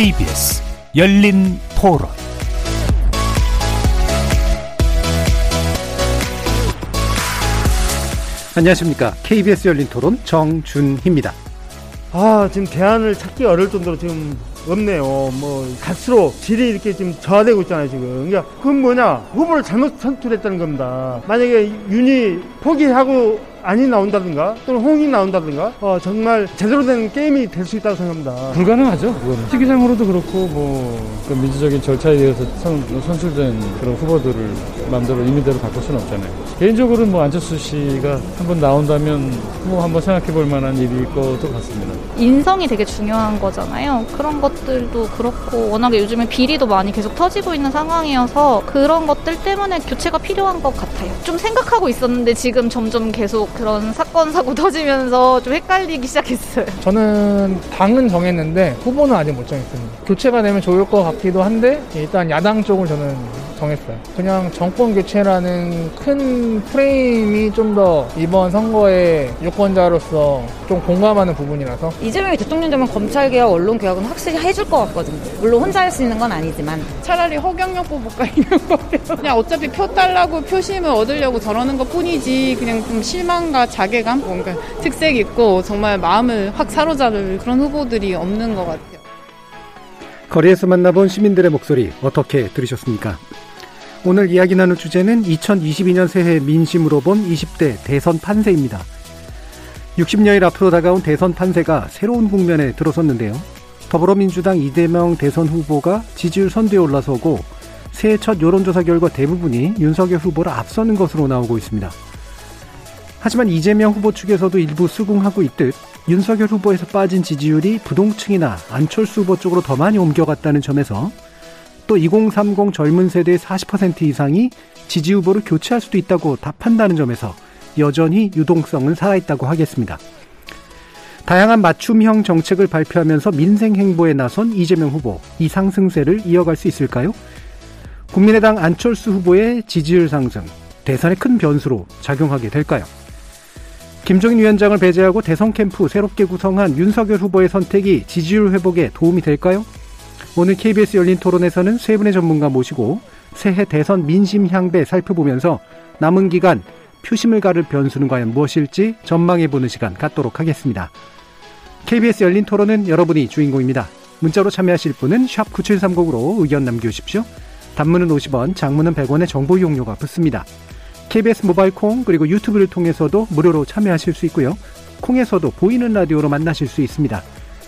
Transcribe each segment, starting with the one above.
KBS 열린 토론 안녕하십니까. KBS 열린 토론 정준희입니다. 아, 지금 대안을 찾기 어려울 정도로 지금 없네요. 뭐, 갈수록 질이 이렇게 지금 저하되고 있잖아요, 지금. 그러니까, 그건 뭐냐? 후보를 잘못 선출했다는 겁니다. 만약에 윤이 포기하고 안이 나온다든가 또는 홍이 나온다든가 어, 정말 제대로 된 게임이 될 수 있다고 생각합니다. 불가능하죠. 그거는 시기상으로도 그렇고 뭐 그 민주적인 절차에 의해서 선, 선출된 그런 후보들을 마음대로 임의대로 바꿀 수는 없잖아요. 개인적으로는 뭐 안철수 씨가 한번 나온다면 뭐 한번 생각해 볼 만한 일일 것도 같습니다. 인성이 되게 중요한 거잖아요. 그런 것들도 그렇고 워낙에 요즘에 비리도 많이 계속 터지고 있는 상황이어서 그런 것들 때문에 교체가 필요한 것 같아요. 좀 생각하고 있었는데 지금 점점 계속 그런 사건 사고 터지면서 좀 헷갈리기 시작했어요. 저는 당은 정했는데 후보는 아직 못 정했습니다. 교체가 되면 좋을 것 같기도 한데 일단 야당 쪽을 저는 정했어요. 그냥 정권 교체라는 큰 프레임이 좀 더 이번 선거의 유권자로서 좀 공감하는 부분이라서 이재명이 대통령 되면 검찰 개혁, 언론 개혁은 확실히 해줄 것 같거든요. 물론 혼자 할 수 있는 건 아니지만 차라리 허경영 뽑을까 이런 거예요. 그냥 어차피 표 달라고 표심을 얻으려고 저러는 것 뿐이지 그냥 좀 실망과 자괴감 뭔가 특색 있고 정말 마음을 확 사로잡을 그런 후보들이 없는 것 같아요. 거리에서 만나본 시민들의 목소리 어떻게 들으셨습니까? 오늘 이야기 나눌 주제는 2022년 새해 민심으로 본 20대 대선 판세입니다. 60여일 앞으로 다가온 대선 판세가 새로운 국면에 들어섰는데요. 더불어민주당 이대명 대선 후보가 지지율 선두에 올라서고 새해 첫 여론조사 결과 대부분이 윤석열 후보를 앞서는 것으로 나오고 있습니다. 하지만 이재명 후보 측에서도 일부 수긍하고 있듯 윤석열 후보에서 빠진 지지율이 부동층이나 안철수 후보 쪽으로 더 많이 옮겨갔다는 점에서 또 2030 젊은 세대의 40% 이상이 지지 후보를 교체할 수도 있다고 답한다는 점에서 여전히 유동성은 살아있다고 하겠습니다. 다양한 맞춤형 정책을 발표하면서 민생 행보에 나선 이재명 후보, 이 상승세를 이어갈 수 있을까요? 국민의당 안철수 후보의 지지율 상승, 대선의 큰 변수로 작용하게 될까요? 김종인 위원장을 배제하고 대선 캠프 새롭게 구성한 윤석열 후보의 선택이 지지율 회복에 도움이 될까요? 오늘 KBS 열린 토론에서는 세 분의 전문가 모시고 새해 대선 민심 향배 살펴보면서 남은 기간 표심을 가를 변수는 과연 무엇일지 전망해보는 시간 갖도록 하겠습니다. KBS 열린 토론은 여러분이 주인공입니다. 문자로 참여하실 분은 9730으로 의견 남겨주십시오. 단문은 50원, 장문은 100원의 정보 이용료가 붙습니다. KBS 모바일 콩 그리고 유튜브를 통해서도 무료로 참여하실 수 있고요. 콩에서도 보이는 라디오로 만나실 수 있습니다.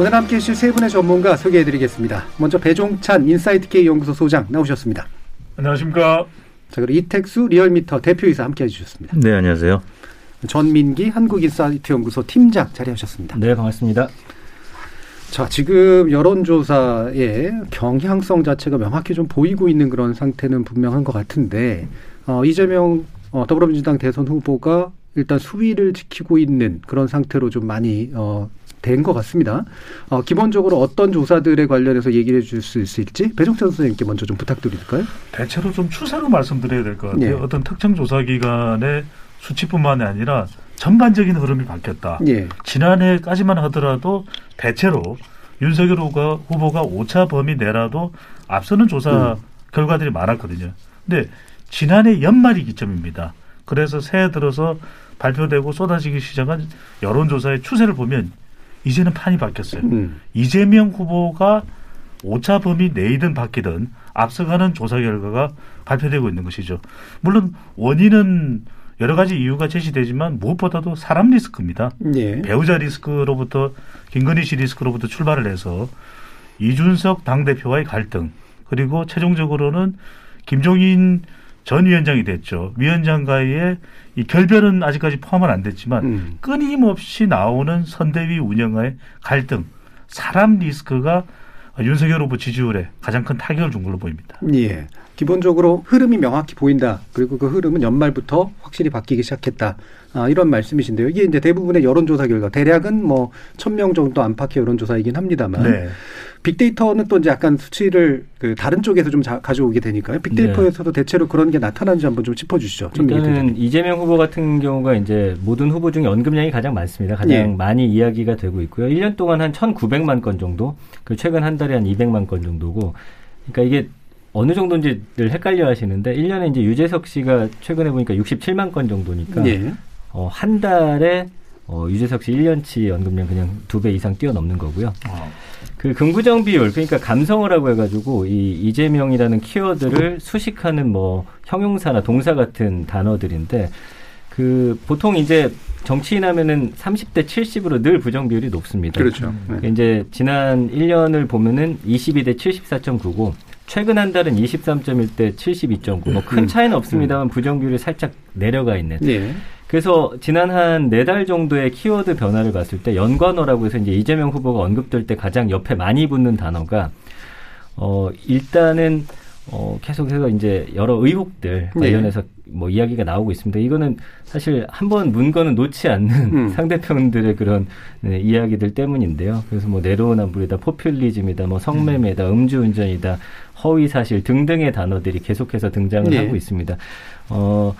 오늘 함께 해주실 세 분의 전문가 소개해드리겠습니다. 먼저 배종찬 인사이트K 연구소 소장 나오셨습니다. 안녕하십니까. 자, 그리고 이택수 리얼미터 대표이사 함께 해주셨습니다. 네, 안녕하세요. 전민기 한국인사이트 연구소 팀장 자리하셨습니다. 네, 반갑습니다. 자, 지금 여론조사의 경향성 자체가 명확히 좀 보이고 있는 그런 상태는 분명한 것 같은데, 어, 이재명 어, 더불어민주당 대선 후보가 일단 수위를 지키고 있는 그런 상태로 좀 많이 어, 된 것 같습니다. 어, 기본적으로 어떤 조사들에 관련해서 얘기를 해줄 수 있을지 배종찬 선생님께 먼저 좀 부탁드릴까요? 대체로 좀 추세로 말씀드려야 될 것 같아요. 예. 어떤 특정 조사 기관의 수치뿐만이 아니라 전반적인 흐름이 바뀌었다. 예. 지난해까지만 하더라도 대체로 윤석열 후보가, 후보가 오차 범위 내라도 앞서는 조사 음. 결과들이 많았거든요. 근데 지난해 연말이 기점입니다. 그래서 새해 들어서 발표되고 쏟아지기 시작한 여론조사의 추세를 보면 이제는 판이 바뀌었어요. 음. 이재명 후보가 오차 범위 내이든 바뀌든 앞서가는 조사 결과가 발표되고 있는 것이죠. 물론 원인은 여러 가지 이유가 제시되지만 무엇보다도 사람 리스크입니다. 예. 배우자 리스크로부터 김건희 씨 리스크로부터 출발을 해서 이준석 당대표와의 갈등 그리고 최종적으로는 김종인 전 위원장이 됐죠. 위원장과의 이 결별은 아직까지 포함은 안 됐지만 음. 끊임없이 나오는 선대위 운영과의 갈등, 사람 리스크가 윤석열 후보 지지율에 가장 큰 타격을 준 걸로 보입니다. 예. 기본적으로 흐름이 명확히 보인다. 그리고 그 흐름은 연말부터 확실히 바뀌기 시작했다. 아, 이런 말씀이신데요. 이게 이제 대부분의 여론조사 결과, 대략은 뭐, 천 명 정도 안팎의 여론조사이긴 합니다만. 네. 빅데이터는 또 이제 약간 수치를 그 다른 쪽에서 좀 자- 가져오게 되니까요. 빅데이터에서도 대체로 그런 게 나타나는지 한번 좀 짚어주시죠. 일단은. 이재명 후보 같은 경우가 이제 모든 후보 중에 언급량이 가장 많습니다. 가장 예. 많이 이야기가 되고 있고요. 1년 동안 한 1,900만 건 정도, 그 최근 한 달에 한 200만 건 정도고, 그러니까 이게 어느 정도인지 늘 헷갈려 하시는데 1년에 이제 유재석 씨가 최근에 보니까 67만 건 정도니까 예. 어, 한 달에 어, 유재석 씨 1년치 언급량 그냥 두 배 이상 뛰어넘는 거고요. 그 긍부정 비율 그러니까 감성어라고 해가지고 이 이재명이라는 키워드를 수식하는 뭐 형용사나 동사 같은 단어들인데 그 보통 이제 정치인 하면은 30대 70으로 늘 부정 비율이 높습니다. 그렇죠. 네. 이제 지난 1년을 보면은 22대 74.9고 최근 한 달은 23.1대 72.9. 뭐 큰 차이는 없습니다만 부정 비율이 살짝 내려가 있는. 예. 그래서 지난 한 네 달 정도의 키워드 변화를 봤을 때 연관어라고 해서 이제 이재명 후보가 언급될 때 가장 옆에 많이 붙는 단어가 어 일단은 어 계속해서 이제 여러 의혹들 네. 관련해서 뭐 이야기가 나오고 있습니다. 이거는 사실 한 번 문건은 놓지 않는 음. 상대편들의 그런 네, 이야기들 때문인데요. 그래서 뭐 내로남불이다, 포퓰리즘이다, 뭐 성매매다, 음주운전이다, 허위사실 등등의 단어들이 계속해서 등장을 네. 하고 있습니다. 어,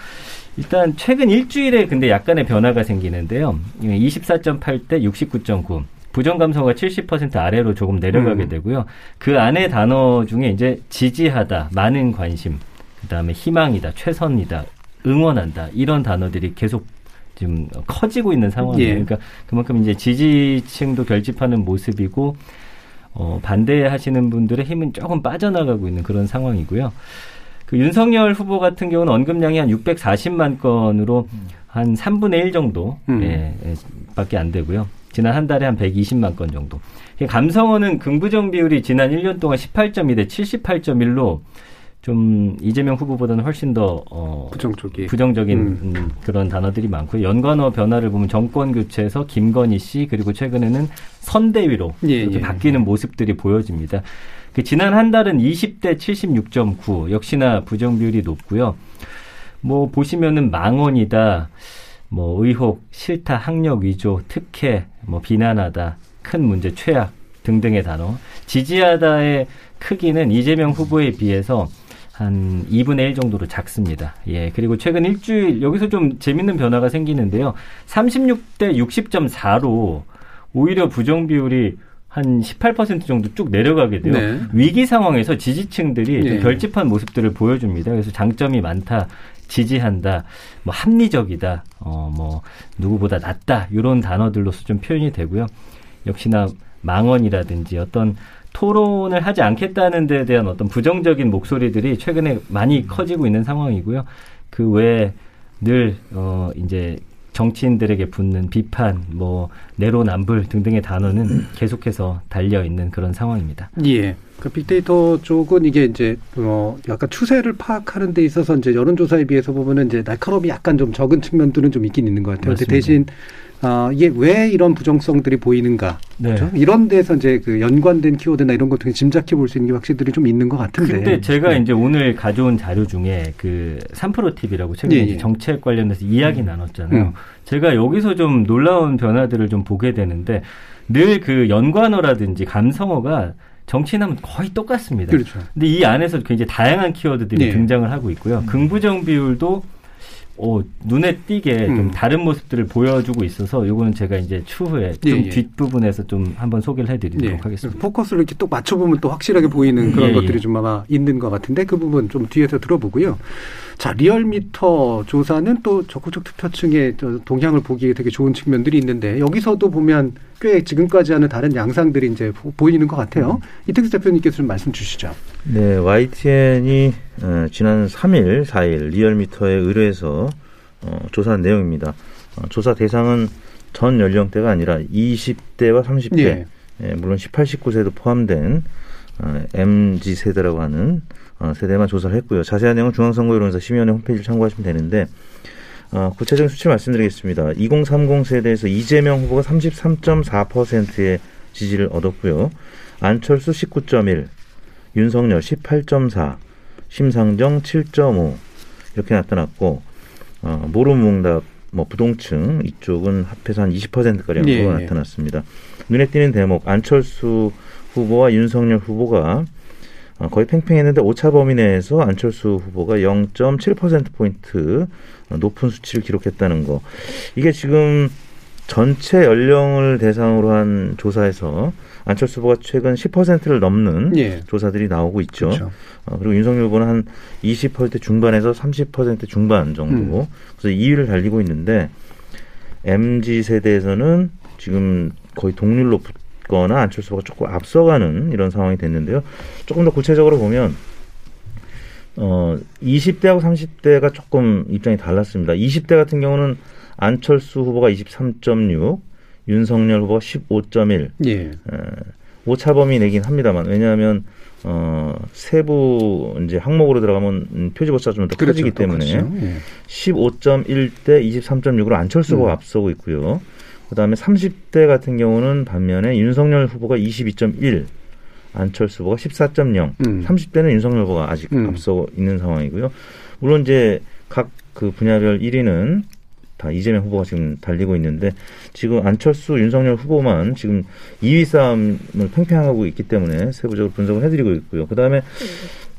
일단 최근 일주일에 근데 약간의 변화가 생기는데요. 24.8 대 69.9. 부정 감소가 70% 아래로 조금 내려가게 음. 되고요. 그 안에 단어 중에 이제 지지하다, 많은 관심, 그다음에 희망이다, 최선이다, 응원한다 이런 단어들이 계속 지금 커지고 있는 상황이에요. 예. 그러니까 그만큼 이제 지지층도 결집하는 모습이고 어, 반대하시는 분들의 힘은 조금 빠져나가고 있는 그런 상황이고요. 그 윤석열 후보 같은 경우는 언급량이 한 640만 건으로 한 3분의 1 정도 음. 예, 예, 밖에 안 되고요. 지난 한 달에 한 120만 건 정도. 이 감성어는 긍부정 비율이 지난 1년 동안 18.2 대 78.1로 좀 이재명 후보보다는 훨씬 더 어, 부정 쪽이. 부정적인 음. 음, 그런 단어들이 많고요. 연관어 변화를 보면 정권 교체에서 김건희 씨 그리고 최근에는 선대위로 예, 이렇게 예. 바뀌는 모습들이 보여집니다. 그 지난 한 달은 20대 76.9 역시나 부정 비율이 높고요. 뭐 보시면은 망언이다, 뭐 의혹, 실타, 학력 위조, 특혜, 뭐 비난하다, 큰 문제, 최악 등등의 단어. 지지하다의 크기는 이재명 후보에 비해서 한 2분의 1 정도로 작습니다. 예. 그리고 최근 일주일, 여기서 좀 재밌는 변화가 생기는데요. 36대 60.4로 오히려 부정 비율이 한 18% 정도 쭉 내려가게 돼요. 네. 위기 상황에서 지지층들이 좀 예. 결집한 모습들을 보여줍니다. 그래서 장점이 많다. 지지한다, 뭐 합리적이다, 어 뭐 누구보다 낫다 이런 단어들로서 좀 표현이 되고요. 역시나 망언이라든지 어떤 토론을 하지 않겠다는 데 대한 어떤 부정적인 목소리들이 최근에 많이 커지고 있는 상황이고요. 그 외에 늘, 어, 이제 정치인들에게 붙는 비판, 뭐, 내로남불 등등의 단어는 계속해서 달려 있는 그런 상황입니다. 예. 그 빅데이터 쪽은 이게 이제 어 약간 추세를 파악하는 데 있어서 이제 여론조사에 비해서 보면은 이제 날카로움이 약간 좀 적은 측면들은 좀 있긴 있는 것 같아요. 맞습니다. 대신 아 이게 왜 이런 부정성들이 보이는가? 네. 그렇죠? 이런 데서 이제 그 연관된 키워드나 이런 것들 짐작해 볼 수 있는 게 확실히 좀 있는 것 같은데. 근데 제가 네. 이제 오늘 가져온 자료 중에 그 3프로 TV라고 최근에 예, 예. 정책 관련해서 이야기 나눴잖아요. 음. 제가 여기서 좀 놀라운 변화들을 좀 보게 되는데 늘 그 연관어라든지 감성어가 정치인하면 거의 똑같습니다. 그렇죠. 근데 이 안에서 굉장히 다양한 키워드들이 네. 등장을 하고 있고요. 긍부정 비율도 어, 눈에 띄게 좀 음. 다른 모습들을 보여주고 있어서 요거는 제가 이제 추후에 좀 예, 예. 뒷부분에서 좀 한번 소개를 해드리도록 예. 하겠습니다. 포커스를 이렇게 또 맞춰보면 또 확실하게 보이는 그런 예, 것들이 예. 좀 아마 있는 것 같은데 그 부분 좀 뒤에서 들어보고요. 자, 리얼미터 조사는 또 적극적 투표층의 저 동향을 보기에 되게 좋은 측면들이 있는데 여기서도 보면 꽤 지금까지 하는 다른 양상들이 이제 보- 보이는 것 같아요. 이택수 대표님께서 좀 말씀 주시죠. 네, YTN이 어, 지난 3일, 4일 리얼미터에 의뢰해서 어, 조사한 내용입니다. 어, 조사 대상은 전 연령대가 아니라 20대와 30대, 예. 예, 물론 18, 19세도 포함된 어, MZ 세대라고 하는 어, 세대만 조사를 했고요. 자세한 내용은 중앙선거여론조사 심의원회 홈페이지를 참고하시면 되는데 어, 구체적인 수치 말씀드리겠습니다. 2030 세대에서 이재명 후보가 33.4%의 지지를 얻었고요. 안철수 19.1, 윤석열 18.4, 심상정 7.5 이렇게 나타났고 어, 모rum몽답 뭐 부동층 이쪽은 합해서 한 20%가량 예, 예. 나타났습니다. 눈에 띄는 대목 안철수 후보와 윤석열 후보가 어, 거의 팽팽했는데 오차 범위 내에서 안철수 후보가 0.7% 포인트 어, 높은 수치를 기록했다는 거. 이게 지금 전체 연령을 대상으로 한 조사에서 안철수 후보가 최근 10%를 넘는 예. 조사들이 나오고 있죠. 그렇죠. 어, 그리고 윤석열 후보는 한 20% 중반에서 30% 중반 정도. 음. 그래서 2위를 달리고 있는데 MZ 세대에서는 지금 거의 동률로 붙거나 안철수 후보가 조금 앞서가는 이런 상황이 됐는데요. 조금 더 구체적으로 보면 어 20대하고 30대가 조금 입장이 달랐습니다. 20대 같은 경우는 안철수 후보가 23.6, 윤석열 후보가 15.1. 예. 에, 오차 범위 내긴 합니다만 왜냐하면 어 세부 이제 항목으로 들어가면 음, 표지보차 좀더 그렇죠. 커지기 때문에. 예. 15.1 대 23.6으로 안철수 후보가 음. 앞서고 있고요. 그다음에 30대 같은 경우는 반면에 윤석열 후보가 22.1, 안철수 후보가 14.0. 음. 30대는 윤석열 후보가 아직 음. 앞서고 있는 상황이고요. 물론 이제 각 그 분야별 1위는 다 이재명 후보가 지금 달리고 있는데 지금 안철수, 윤석열 후보만 지금 2위 싸움을 팽팽하고 있기 때문에 세부적으로 분석을 해드리고 있고요. 그 다음에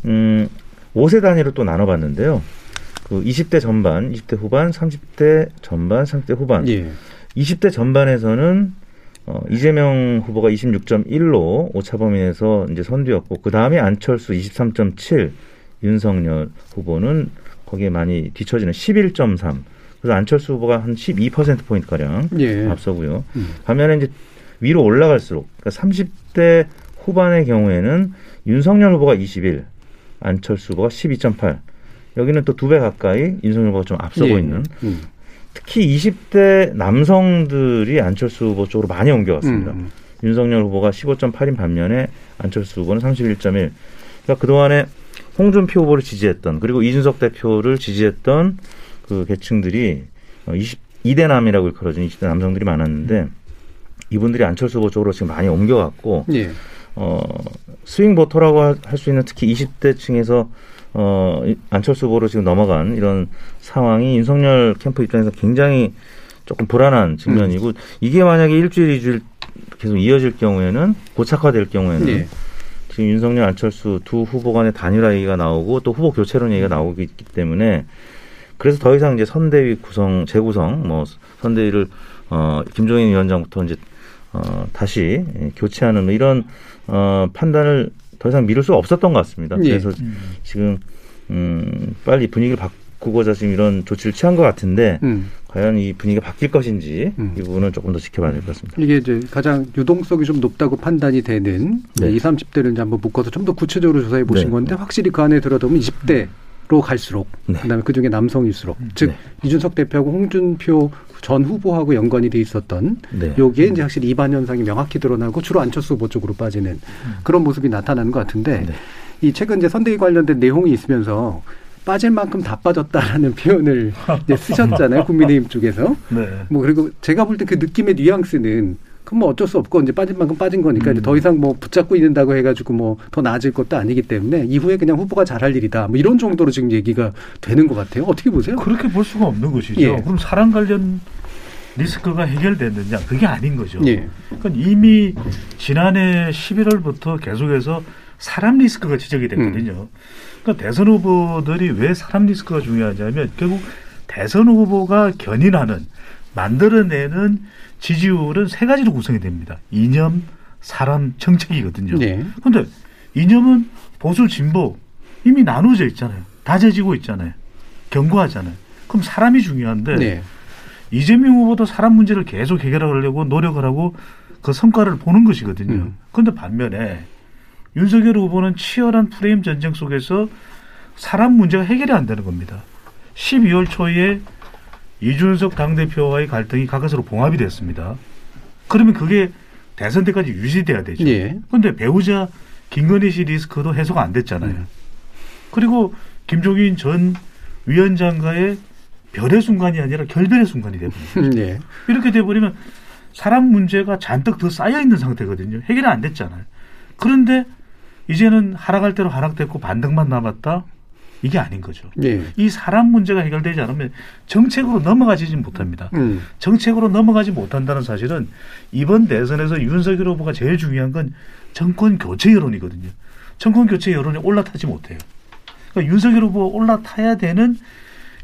음, 5세 단위로 또 나눠봤는데요. 그 20대 전반, 20대 후반, 30대 전반, 30대 후반. 예. 20대 전반에서는 어, 이재명 후보가 26.1로 오차 범위 내에서 이제 선두였고 그 다음에 안철수 23.7, 윤석열 후보는 거기에 많이 뒤처지는 11.3. 그래서 안철수 후보가 한 12% 포인트 가량 예. 앞서고요. 음. 반면에 이제 위로 올라갈수록 그러니까 30대 후반의 경우에는 윤석열 후보가 21, 안철수 후보가 12.8. 여기는 또 두 배 가까이 윤석열 후보가 좀 앞서고 예. 있는 음. 특히 20대 남성들이 안철수 후보 쪽으로 많이 옮겨왔습니다. 음. 윤석열 후보가 15.8인 반면에 안철수 후보는 31.1. 그러니까 그동안에 홍준표 후보를 지지했던 그리고 이준석 대표를 지지했던 그 계층들이 22대남이라고 일컬어진 20대 남성들이 많았는데 이분들이 안철수 후보 쪽으로 지금 많이 옮겨갔고 예. 어, 스윙 보터라고 할 수 있는 특히 20대 층에서 어, 이- 안철수 후보로 지금 넘어간 이런 상황이 윤석열 캠프 입장에서 굉장히 조금 불안한 측면이고 이게 만약에 일주일, 이주일 계속 이어질 경우에는 고착화될 경우에는 예. 지금 윤석열, 안철수 두 후보 간의 단일화 얘기가 나오고 또 후보 교체론 얘기가 나오고 있기 때문에 그래서 더 이상 이제 선대위 구성, 재구성, 뭐 선대위를 어, 김종인 위원장부터 이제 어, 다시 예, 교체하는 뭐 이런 어, 판단을 더 이상 미룰 수가 없었던 것 같습니다. 예. 그래서 지금 음, 빨리 분위기를 바꾸고자 지금 이런 조치를 취한 것 같은데 음. 과연 이 분위기가 바뀔 것인지 음. 이 부분은 조금 더 지켜봐야 될 것 같습니다. 이게 이제 가장 유동성이 좀 높다고 판단이 되는 네. 20, 30대를 이제 한번 묶어서 좀 더 구체적으로 조사해 보신 네. 건데 확실히 그 안에 들어가면 20대 로 갈수록 네. 그다음에 그 중에 남성일수록 즉 네. 이준석 대표하고 홍준표 전 후보하고 연관이 돼 있었던 네. 여기에 이제 확실히 이반 현상이 명확히 드러나고 주로 안철수 후보 쪽으로 빠지는 그런 모습이 나타나는 것 같은데 네. 이 최근 이제 선대위 관련된 내용이 있으면서 빠질 만큼 다 빠졌다라는 표현을 이제 쓰셨잖아요 국민의힘 쪽에서 네. 뭐 그리고 제가 볼 때 그 느낌의 뉘앙스는 그럼 뭐 어쩔 수 없고 이제 빠진 만큼 빠진 거니까 이제 더 이상 뭐 붙잡고 있는다고 해가지고 뭐 더 나아질 것도 아니기 때문에 이후에 그냥 후보가 잘할 일이다 뭐 이런 정도로 지금 얘기가 되는 것 같아요 어떻게 보세요? 그렇게 볼 수가 없는 것이죠. 예. 그럼 사람 관련 리스크가 해결됐느냐? 그게 아닌 거죠. 예. 그러니까 이미 지난해 11월부터 계속해서 사람 리스크가 지적이 됐거든요. 그러니까 대선 후보들이 왜 사람 리스크가 중요하냐면 결국 대선 후보가 견인하는 만들어내는 지지율은 세 가지로 구성이 됩니다. 이념, 사람, 정책이거든요. 네. 근데 이념은 보수 진보 이미 나눠져 있잖아요. 다져지고 있잖아요. 견고하잖아요. 그럼 사람이 중요한데 네. 이재명 후보도 사람 문제를 계속 해결하려고 노력을 하고 그 성과를 보는 것이거든요. 음. 그런데 반면에 윤석열 후보는 치열한 프레임 전쟁 속에서 사람 문제가 해결이 안 되는 겁니다. 12월 초에 이준석 당대표와의 갈등이 가까스로 봉합이 됐습니다. 그러면 그게 대선 때까지 유지돼야 되죠. 예. 그런데 배우자 김건희 씨 리스크도 해소가 안 됐잖아요. 그리고 김종인 전 위원장과의 별의 순간이 아니라 결별의 순간이 거죠. 네. 이렇게 돼버리면 사람 문제가 잔뜩 더 쌓여 있는 상태거든요. 해결이 안 됐잖아요. 그런데 이제는 하락할 대로 하락됐고 반등만 남았다. 이게 아닌 거죠. 네. 이 사람 문제가 해결되지 않으면 정책으로 넘어가지 못합니다. 음. 정책으로 넘어가지 못한다는 사실은 이번 대선에서 윤석열 후보가 제일 중요한 건 정권 교체 여론이거든요. 정권 교체 여론이 올라타지 못해요. 그러니까 윤석열 후보가 올라타야 되는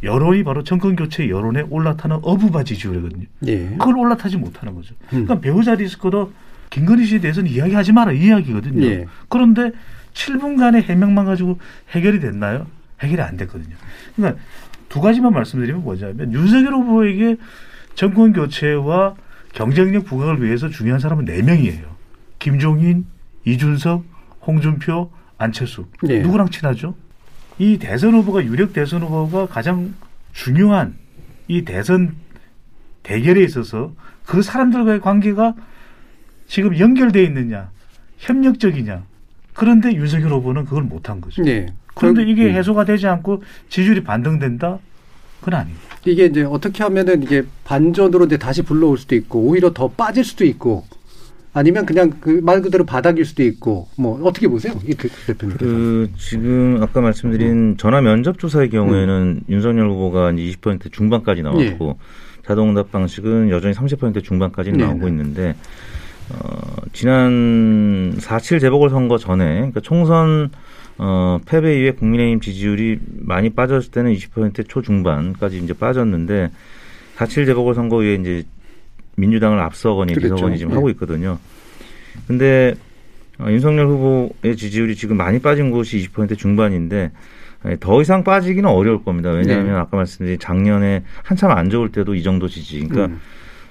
여론이 바로 정권 교체 여론에 올라타는 어부바 지지율이거든요. 예. 그걸 올라타지 못하는 거죠. 그러니까 배우자 리스크도 김건희 씨에 대해서는 이야기하지 마라 이 이야기거든요. 예. 그런데 7분간의 해명만 가지고 해결이 됐나요? 해결이 안 됐거든요. 그러니까 두 가지만 말씀드리면 뭐냐면 윤석열 후보에게 정권 교체와 경쟁력 부각을 위해서 중요한 사람은 네 명이에요. 김종인, 이준석, 홍준표, 안철수. 네. 누구랑 친하죠? 이 대선 후보가 유력 대선 후보가 가장 중요한 이 대선 대결에 있어서 그 사람들과의 관계가 지금 연결돼 있느냐, 협력적이냐. 그런데 윤석열 후보는 그걸 못한 거죠. 네. 그런데 이게 음. 해소가 되지 않고 지지율이 반등된다? 그건 아니에요. 이게 이제 어떻게 하면은 이게 반전으로 이제 다시 불러올 수도 있고 오히려 더 빠질 수도 있고 아니면 그냥 그 말 그대로 바닥일 수도 있고 뭐 어떻게 보세요, 이 대- 대표님? 그 지금 아까 말씀드린 전화 면접 조사의 경우에는 윤석열 후보가 이제 20% 중반까지 나왔고 자동응답 방식은 여전히 30% 중반까지 네, 나오고 네. 있는데 어, 지난 4.7 재보궐 선거 전에 그러니까 총선 어, 패배 이후에 국민의힘 지지율이 많이 빠졌을 때는 20% 초중반까지 이제 빠졌는데 4.7 재보궐 선거 이후에 이제 민주당을 앞서거니 그렇죠. 비서거니 지금 네. 하고 있거든요. 근데 어, 윤석열 후보의 지지율이 지금 많이 빠진 곳이 20% 중반인데 예, 더 이상 빠지기는 어려울 겁니다. 왜냐하면 네. 아까 말씀드린 작년에 한참 안 좋을 때도 이 정도 지지. 그러니까 음.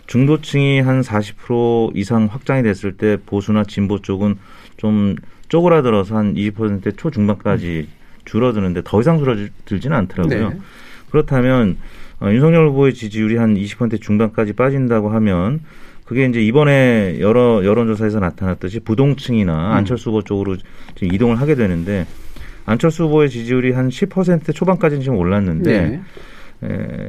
중도층이 한 40% 이상 확장이 됐을 때 보수나 진보 쪽은 좀 쪼그라들어서 한 20% 초중반까지 줄어드는데 더 이상 줄어들지는 않더라고요. 네. 그렇다면 어, 윤석열 후보의 지지율이 한 20% 중반까지 빠진다고 하면 그게 이제 이번에 여러 여론조사에서 나타났듯이 부동층이나 음. 안철수 후보 쪽으로 지금 이동을 하게 되는데 안철수 후보의 지지율이 한 10% 초반까지는 지금 올랐는데 네. 에,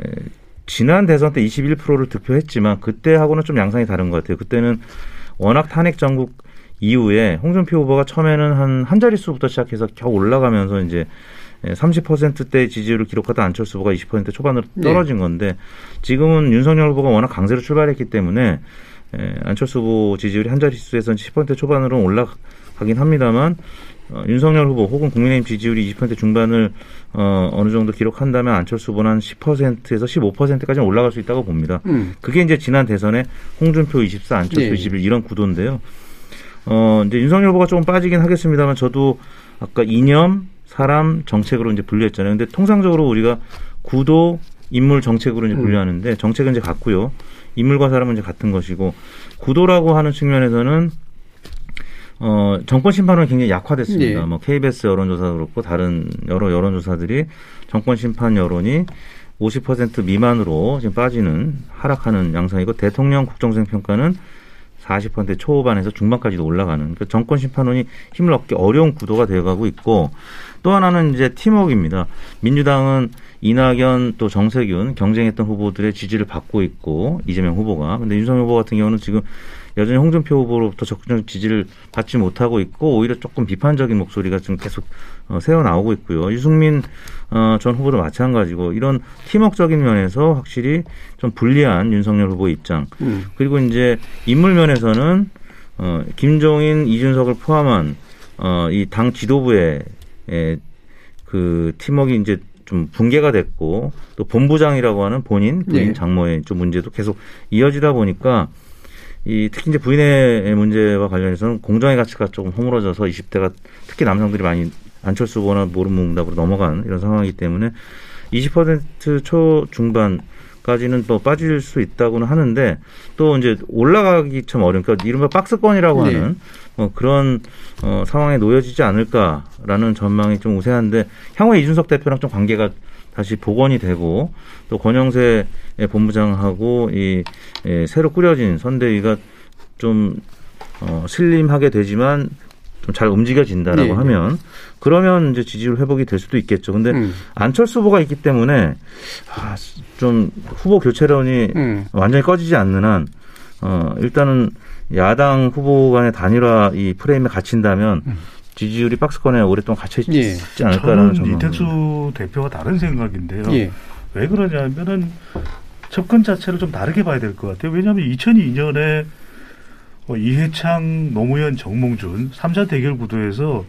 지난 대선 때 21%를 득표했지만 그때하고는 좀 양상이 다른 것 같아요. 그때는 워낙 탄핵 전국 이후에 홍준표 후보가 처음에는 한 한 자릿수부터 시작해서 겨우 올라가면서 이제 30%대 지지율을 기록하던 안철수 후보가 20% 초반으로 네. 떨어진 건데 지금은 윤석열 후보가 워낙 강세로 출발했기 때문에 에, 안철수 후보 지지율이 한 자릿수에서는 10% 초반으로 올라가긴 합니다만 어, 윤석열 후보 혹은 국민의힘 지지율이 20% 중반을 어, 어느 정도 기록한다면 안철수 후보는 한 10%에서 15%까지는 올라갈 수 있다고 봅니다. 음. 그게 이제 지난 대선에 홍준표 24, 안철수 예. 21 이런 구도인데요. 어, 이제 윤석열 후보가 조금 빠지긴 하겠습니다만 저도 아까 이념, 사람, 정책으로 이제 분류했잖아요. 근데 통상적으로 우리가 구도, 인물, 정책으로 이제 음. 분류하는데 정책은 이제 같고요. 인물과 사람은 이제 같은 것이고 구도라고 하는 측면에서는 어, 정권 심판은 굉장히 약화됐습니다. 예. 뭐 KBS 여론조사도 그렇고 다른 여러 여론조사들이 정권 심판 여론이 50% 미만으로 지금 빠지는 하락하는 양상이고 대통령 국정수행 평가는 40% 초반에서 중반까지도 올라가는 그러니까 정권 심판원이 힘을 얻기 어려운 구도가 되어가고 있고 또 하나는 이제 팀워크입니다. 민주당은 이낙연 또 정세균 경쟁했던 후보들의 지지를 받고 있고 이재명 후보가 근데 윤석열 후보 같은 경우는 지금 여전히 홍준표 후보로부터 적극적 지지를 받지 못하고 있고 오히려 조금 비판적인 목소리가 지금 계속 어, 새어 나오고 있고요. 유승민 어, 전 후보도 마찬가지고 이런 팀워크적인 면에서 확실히 좀 불리한 윤석열 후보 입장. 음. 그리고 이제 인물 면에서는 어, 김종인, 이준석을 포함한 어, 이 당 지도부의 에, 그 팀워크가 이제 좀 붕괴가 됐고 또 본부장이라고 하는 본인 부인 네. 장모의 좀 문제도 계속 이어지다 보니까 이 특히 이제 부인의 문제와 관련해서는 공정의 가치가 조금 허물어져서 20대가 특히 남성들이 많이 안철수 후보나 모름몽답으로 넘어간 이런 상황이기 때문에 20% 초 중반 까지는 또 빠질 수 있다고는 하는데 또 이제 올라가기 참 어려운 그러니까 이른바 박스권이라고 네. 하는 어, 그런 어, 상황에 놓여지지 않을까라는 전망이 좀 우세한데 향후에 이준석 대표랑 좀 관계가 다시 복원이 되고 또 권영세 본부장하고 이 예, 새로 꾸려진 선대위가 좀 어, 슬림하게 되지만 좀 잘 움직여진다라고 예, 하면 그러면 이제 지지율 회복이 될 수도 있겠죠. 근데 음. 안철수 후보가 있기 때문에 아, 좀 후보 교체론이 음. 완전히 꺼지지 않는 한 어, 일단은 야당 후보 간의 단일화 이 프레임에 갇힌다면 지지율이 박스권에 오랫동안 갇혀 있지 예. 않을까라는 저는. 이택수 대표가 다른 생각인데요. 예. 왜 그러냐면은 접근 자체를 좀 다르게 봐야 될 것 같아요. 왜냐하면 2002년에 어, 이해창, 노무현, 정몽준 3자 대결 구도에서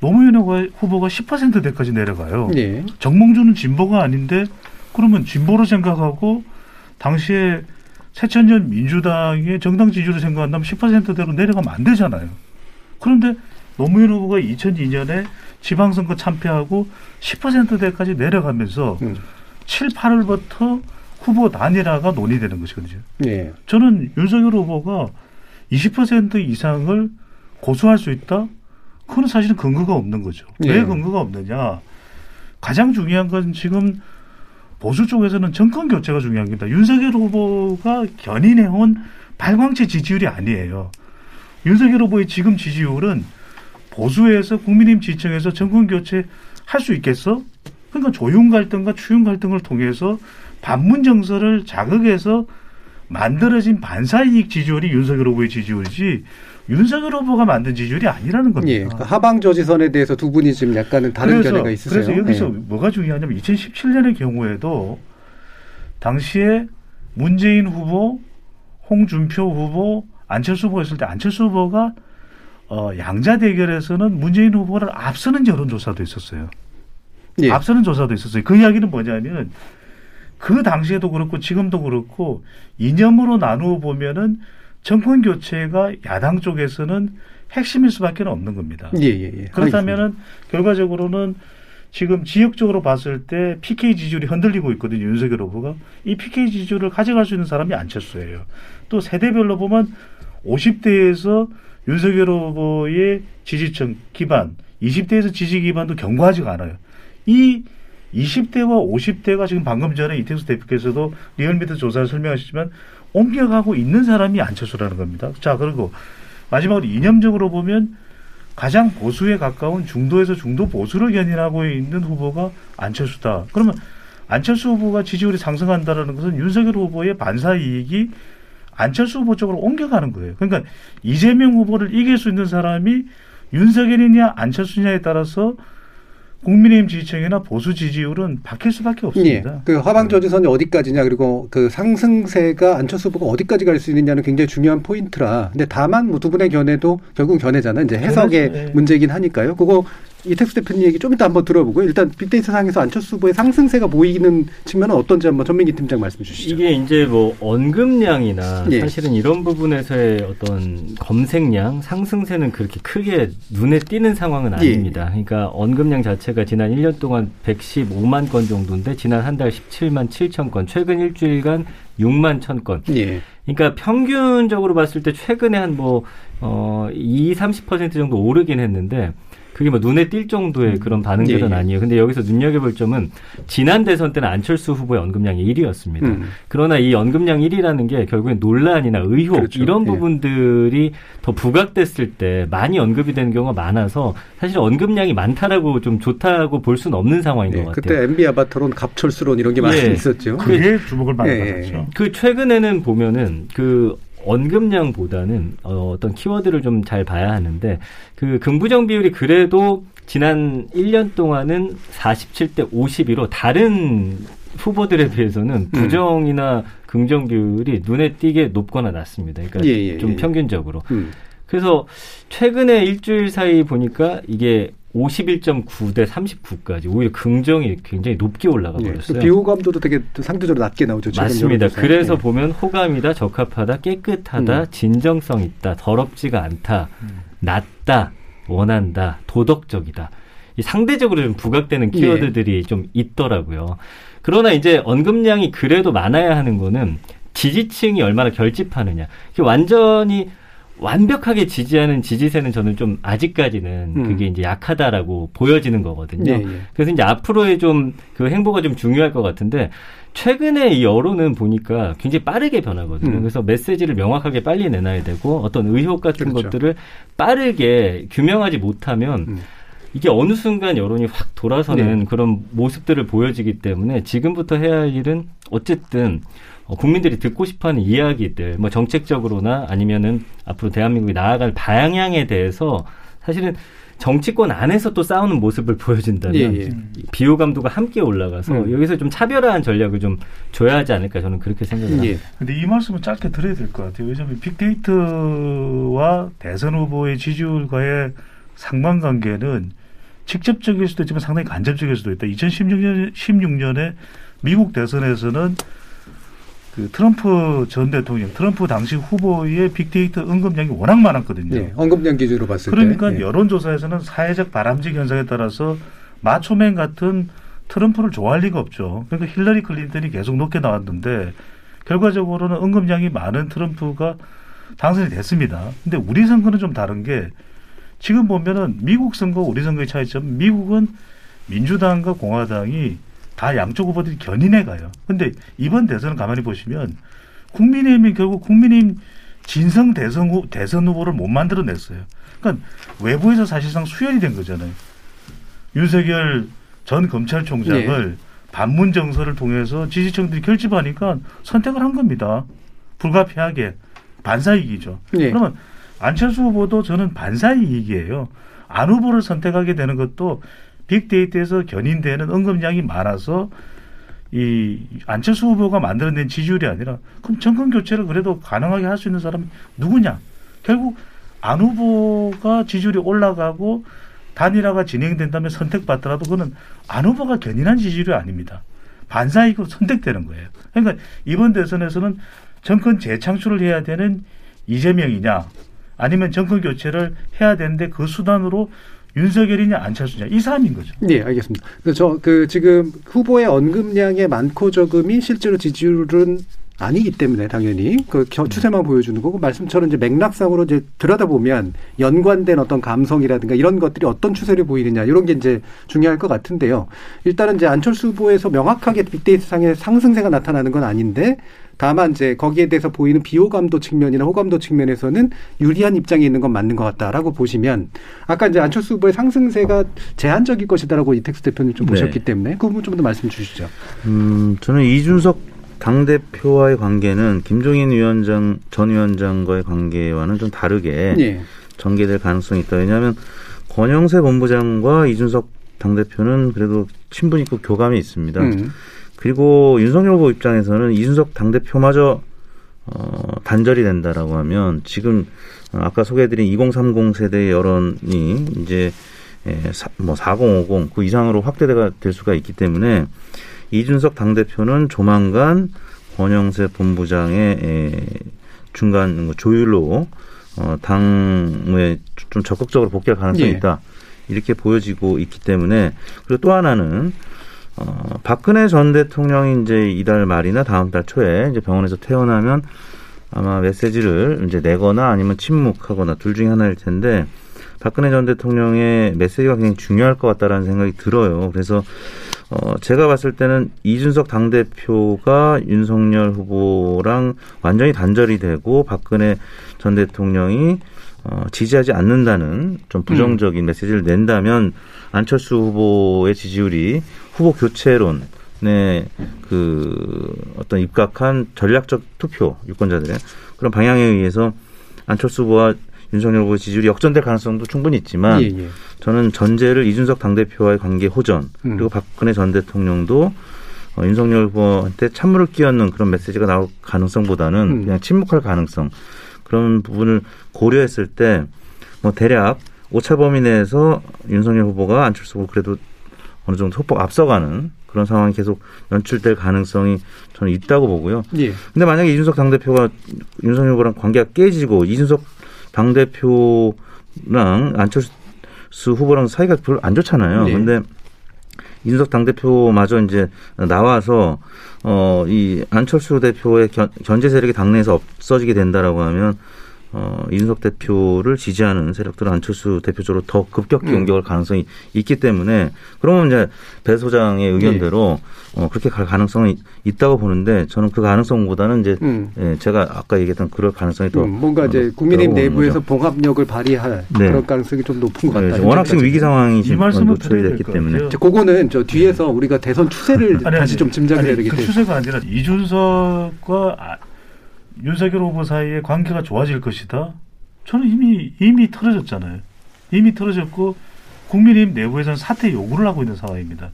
노무현 후보가- 후보가 10%대까지 내려가요. 예. 정몽준은 진보가 아닌데 그러면 진보로 생각하고 당시에 새천년 민주당의 정당 지지를 생각한다면 10%대로 내려가면 안 되잖아요. 그런데 노무현 후보가 2002년에 지방선거 참패하고 10%대까지 내려가면서 음. 7, 8월부터 후보 단일화가 논의되는 것이거든요. 예. 저는 윤석열 후보가 20% 이상을 고수할 수 있다? 그건 사실은 근거가 없는 거죠. 예. 왜 근거가 없느냐? 가장 중요한 건 지금 보수 쪽에서는 정권 교체가 중요한 겁니다. 윤석열 후보가 견인해온 발광체 지지율이 아니에요. 윤석열 후보의 지금 지지율은 보수에서 국민의힘 지층에서 정권 교체 할 수 있겠어? 그러니까 조용 갈등과 추윤 갈등을 통해서 반문 정서를 자극해서 만들어진 반사이익 지지율이 윤석열 후보의 지지율이지 윤석열 후보가 만든 지지율이 아니라는 겁니다. 예. 그 하방 저지선에 대해서 두 분이 지금 약간은 다른 그래서, 견해가 있으세요. 그래서 여기서 예. 뭐가 중요하냐면 2017년의 경우에도 당시에 문재인 후보, 홍준표 후보, 안철수 후보가 있을 때 안철수 후보가 어, 양자 대결에서는 문재인 후보를 앞서는 여론조사도 있었어요. 예. 앞서는 조사도 있었어요. 그 이야기는 뭐냐면 그 당시에도 그렇고 지금도 그렇고 이념으로 나누어 보면은 정권 교체가 야당 쪽에서는 핵심일 수밖에 없는 겁니다. 예, 예, 예. 그렇다면은 결과적으로는 지금 지역적으로 봤을 때 PK 지지율이 흔들리고 있거든요. 윤석열 후보가 이 PK 지지율을 가져갈 수 있는 사람이 안철수예요. 또 세대별로 보면 50대에서 윤석열 후보의 지지층 기반, 20대에서 지지 기반도 견고하지가 않아요. 이 20대와 50대가 지금 방금 전에 이태수 대표께서도 리얼미터 조사를 설명하시지만 옮겨가고 있는 사람이 안철수라는 겁니다. 자, 그리고 마지막으로 이념적으로 보면 가장 보수에 가까운 중도에서 중도 보수를 견인하고 있는 후보가 안철수다. 그러면 안철수 후보가 지지율이 상승한다는 것은 윤석열 후보의 반사 이익이 안철수 후보 쪽으로 옮겨가는 거예요. 그러니까 이재명 후보를 이길 수 있는 사람이 윤석열이냐 안철수냐에 따라서 국민의힘 지지층이나 보수 지지율은 바뀔 수밖에 예. 없습니다. 그 하방 저지선이 어디까지냐 그리고 그 상승세가 안철수 후보가 어디까지 갈 수 있느냐는 굉장히 중요한 포인트라. 근데 다만 뭐 두 분의 견해도 결국 견해잖아요. 이제 해석의 그렇죠. 예. 문제이긴 하니까요. 그거 이택수 대표님 얘기 좀 이따 한번 들어보고 일단 빅데이터 상에서 안철수 후보의 상승세가 보이는 측면은 어떤지 한번 전민기 팀장 말씀 주시죠. 이게 이제 뭐 언급량이나 예. 사실은 이런 부분에서의 어떤 검색량 상승세는 그렇게 크게 눈에 띄는 상황은 예. 아닙니다. 그러니까 언급량 자체가 지난 1년 동안 115만 건 정도인데 지난 한 달 17만 7천 건, 최근 일주일간 6만 1천 건. 예. 그러니까 평균적으로 봤을 때 최근에 한 뭐, 어, 2, 30% 정도 오르긴 했는데 그게 뭐 눈에 띌 정도의 그런 반응들은 예, 예. 아니에요. 근데 여기서 눈여겨볼 점은 지난 대선 때는 안철수 후보의 언급량이 1위였습니다. 음. 그러나 이 언급량 1위라는 게 결국엔 논란이나 의혹 그렇죠. 이런 예. 부분들이 더 부각됐을 때 많이 언급이 되는 경우가 많아서 사실 언급량이 많다라고 좀 좋다고 볼 수는 없는 상황인 예. 것 같아요. 그때 MB 아바타론 갑철수론 이런 게 많이 예. 있었죠. 그게 주목을 많이 예. 받았죠. 그 최근에는 보면은 그 언급량보다는 어, 어떤 키워드를 좀 잘 봐야 하는데 그 긍부정 비율이 그래도 지난 1년 동안은 47대 52로 다른 후보들에 비해서는 음. 부정이나 긍정 비율이 눈에 띄게 높거나 낮습니다. 그러니까 예, 예, 좀 예. 평균적으로. 음. 그래서 최근에 일주일 사이 보니까 이게 51.9 대 39까지 오히려 긍정이 굉장히 높게 올라가 예. 버렸어요. 그 비호감도도 되게 상대적으로 낮게 나오죠. 맞습니다. 그래서 예. 보면 호감이다, 적합하다, 깨끗하다, 음. 진정성 있다, 더럽지가 않다, 낫다, 원한다, 도덕적이다. 이 상대적으로 좀 부각되는 예. 키워드들이 좀 있더라고요. 그러나 이제 언급량이 그래도 많아야 하는 거는 지지층이 얼마나 결집하느냐. 완전히 완벽하게 지지하는 지지세는 저는 좀 아직까지는 음. 그게 이제 약하다라고 보여지는 거거든요. 예, 예. 그래서 이제 앞으로의 좀 그 행보가 좀 중요할 것 같은데 최근에 이 여론은 보니까 굉장히 빠르게 변하거든요. 음. 그래서 메시지를 명확하게 빨리 내놔야 되고 어떤 의혹 같은 그렇죠. 것들을 빠르게 규명하지 못하면 음. 이게 어느 순간 여론이 확 돌아서는 네. 그런 모습들을 보여지기 때문에 지금부터 해야 할 일은 어쨌든 어, 국민들이 듣고 싶어하는 이야기들, 뭐 정책적으로나 아니면은 앞으로 대한민국이 나아갈 방향에 대해서 사실은 정치권 안에서 또 싸우는 모습을 보여준다면 예, 예. 이 비호 감도가 함께 올라가서 음. 여기서 좀 차별화한 전략을 좀 줘야 하지 않을까 저는 그렇게 생각을 합니다. 예. 근데 이 말씀은 짧게 드려야 될 것 같아요. 왜냐하면 빅데이터와 대선 후보의 지지율과의 상관관계는 직접적일 수도 있지만 상당히 간접적일 수도 있다. 2016년 16년에 미국 대선에서는 그 트럼프 전 대통령, 트럼프 당시 후보의 빅데이터 언급량이 워낙 많았거든요. 예. 언급량 기준으로 봤을 그러니까 때. 예. 여론조사에서는 사회적 바람직 현상에 따라서 마초맨 같은 트럼프를 좋아할 리가 없죠. 그러니까 힐러리 클린턴이 계속 높게 나왔는데 결과적으로는 언급량이 많은 트럼프가 당선이 됐습니다. 근데 우리 선거는 좀 다른 게 지금 보면은 미국 선거 우리 선거의 차이점 미국은 민주당과 공화당이 다 양쪽 후보들이 견인해 가요. 근데 이번 대선을 가만히 보시면 국민의힘이 결국 국민의힘 진성 대선, 후, 대선 후보를 못 만들어냈어요. 그러니까 외부에서 사실상 수혈이 된 거잖아요. 윤석열 전 검찰총장을 반문 정서를 통해서 지지층들이 결집하니까 선택을 한 겁니다. 불가피하게 반사이익이죠. 예. 그러면 안철수 후보도 저는 반사이익이에요. 안 후보를 선택하게 되는 것도 빅데이터에서 견인되는 언급량이 많아서 이 안철수 후보가 만들어낸 지지율이 아니라 그럼 정권 교체를 그래도 가능하게 할 수 있는 사람이 누구냐? 결국 안 후보가 지지율이 올라가고 단일화가 진행된다면 선택받더라도 그거는 안 후보가 견인한 지지율이 아닙니다. 반사이익으로 선택되는 거예요. 그러니까 이번 대선에서는 정권 재창출을 해야 되는 이재명이냐 아니면 정권 교체를 해야 되는데 그 수단으로 윤석열이냐 안철수냐 이 사안인 거죠. 네, 알겠습니다. 저그 지금 후보의 언급량의 많고 적음이 실제로 지지율은 아니기 때문에 당연히 그 겨- 추세만 보여주는 거고 말씀처럼 이제 맥락상으로 이제 들여다보면 연관된 어떤 감성이라든가 이런 것들이 어떤 추세를 보이느냐 이런 게 이제 중요할 것 같은데요. 일단은 이제 안철수 후보에서 명확하게 빅데이터 상의 상승세가 나타나는 건 아닌데 다만 이제 거기에 대해서 보이는 비호감도 측면이나 호감도 측면에서는 유리한 입장에 있는 건 맞는 것 같다라고 보시면 아까 이제 안철수 후보의 상승세가 제한적일 것이다라고 이택수 대표님 좀 네. 보셨기 때문에 그 부분 좀 더 말씀 주시죠. 음, 저는 이준석 당 대표와의 관계는 김종인 위원장, 전 위원장과의 관계와는 좀 다르게 예. 전개될 가능성이 있다. 왜냐하면 권영세 본부장과 이준석 당 대표는 그래도 친분 있고 교감이 있습니다. 음. 그리고 윤석열 후보 입장에서는 이준석 당 대표마저 어, 단절이 된다라고 하면 지금 어, 아까 소개해드린 2030 세대의 여론이 이제 에, 사, 뭐 4050, 그 이상으로 확대가 될 수가 있기 때문에 이준석 당대표는 조만간 권영세 본부장의 에, 중간 뭐 조율로 어, 당에 좀 적극적으로 복귀할 가능성이 예. 있다. 이렇게 보여지고 있기 때문에 그리고 또 하나는 어, 박근혜 전 대통령이 이제 이달 말이나 다음 달 초에 이제 병원에서 퇴원하면 아마 메시지를 이제 내거나 아니면 침묵하거나 둘 중에 하나일 텐데 박근혜 전 대통령의 메시지가 굉장히 중요할 것 같다라는 생각이 들어요. 그래서 어, 제가 봤을 때는 이준석 당대표가 윤석열 후보랑 완전히 단절이 되고 박근혜 전 대통령이 어, 지지하지 않는다는 좀 부정적인 메시지를 낸다면 안철수 후보의 지지율이 후보 교체론에 그 어떤 입각한 전략적 투표 유권자들의 그런 방향에 의해서 안철수 후보와 윤석열 후보의 지지율이 역전될 가능성도 충분히 있지만 예, 예. 저는 전제를 이준석 당대표와의 관계 호전 음. 그리고 박근혜 전 대통령도 어, 윤석열 후보한테 찬물을 끼얹는 그런 메시지가 나올 가능성보다는 음. 그냥 침묵할 가능성 그런 부분을 고려했을 때 뭐 대략 오차 범위 내에서 윤석열 후보가 안철수 후보 그래도 어느 정도 소폭 앞서가는 그런 상황이 계속 연출될 가능성이 저는 있다고 보고요. 예. 근데 만약에 이준석 당대표가 윤석열 후보랑 관계가 깨지고 이준석 당 대표랑 안철수 후보랑 사이가 별로 안 좋잖아요. 네. 근데 이준석 당대표마저 이제 나와서 어 이 안철수 대표의 견, 견제 세력이 당내에서 없어지게 된다라고 하면 어, 이준석 대표를 지지하는 세력들은 안철수 대표적으로 더 급격히 음. 옮겨갈 가능성이 있기 때문에 그러면 이제 배 소장의 의견대로 네. 어, 그렇게 갈 가능성이 있다고 보는데 저는 그 가능성보다는 이제 음. 예, 제가 아까 얘기했던 그럴 가능성이 더 음, 뭔가 어, 이제 국민의힘 높다고 보는 내부에서 거죠. 봉합력을 발휘할 네. 그런 가능성이 좀 높은 것 네, 같다. 워낙 지금 위기 상황이 이 지금 노출이 됐기 때문에 같아요. 이제 그거는 저 뒤에서 우리가 대선 추세를 아니, 다시 아니, 좀 짐작을 아니, 해야 되기 그 때문에. 추세가 아니라 이준석과 아, 윤석열 후보 사이의 관계가 좋아질 것이다. 저는 이미 이미 틀어졌잖아요. 이미 틀어졌고 국민의힘 내부에서는 사퇴 요구를 하고 있는 상황입니다.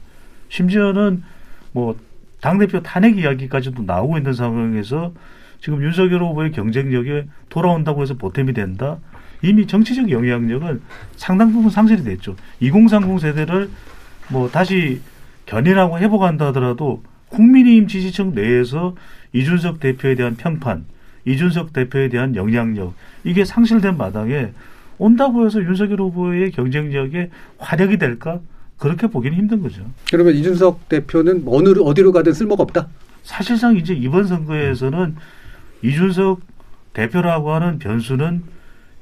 심지어는 뭐 당대표 탄핵 이야기까지도 나오고 있는 상황에서 지금 윤석열 후보의 경쟁력에 돌아온다고 해서 보탬이 된다. 이미 정치적 영향력은 상당 부분 상실이 됐죠. 2030 세대를 뭐 다시 견인하고 회복한다 하더라도 국민의힘 지지층 내에서 이준석 대표에 대한 평판, 이준석 대표에 대한 영향력 이게 상실된 마당에 온다고 해서 윤석열 후보의 경쟁력에 활약이 될까? 그렇게 보기는 힘든 거죠. 그러면 이준석 대표는 어느 어디로 가든 쓸모가 없다. 사실상 이제 이번 선거에서는 이준석 대표라고 하는 변수는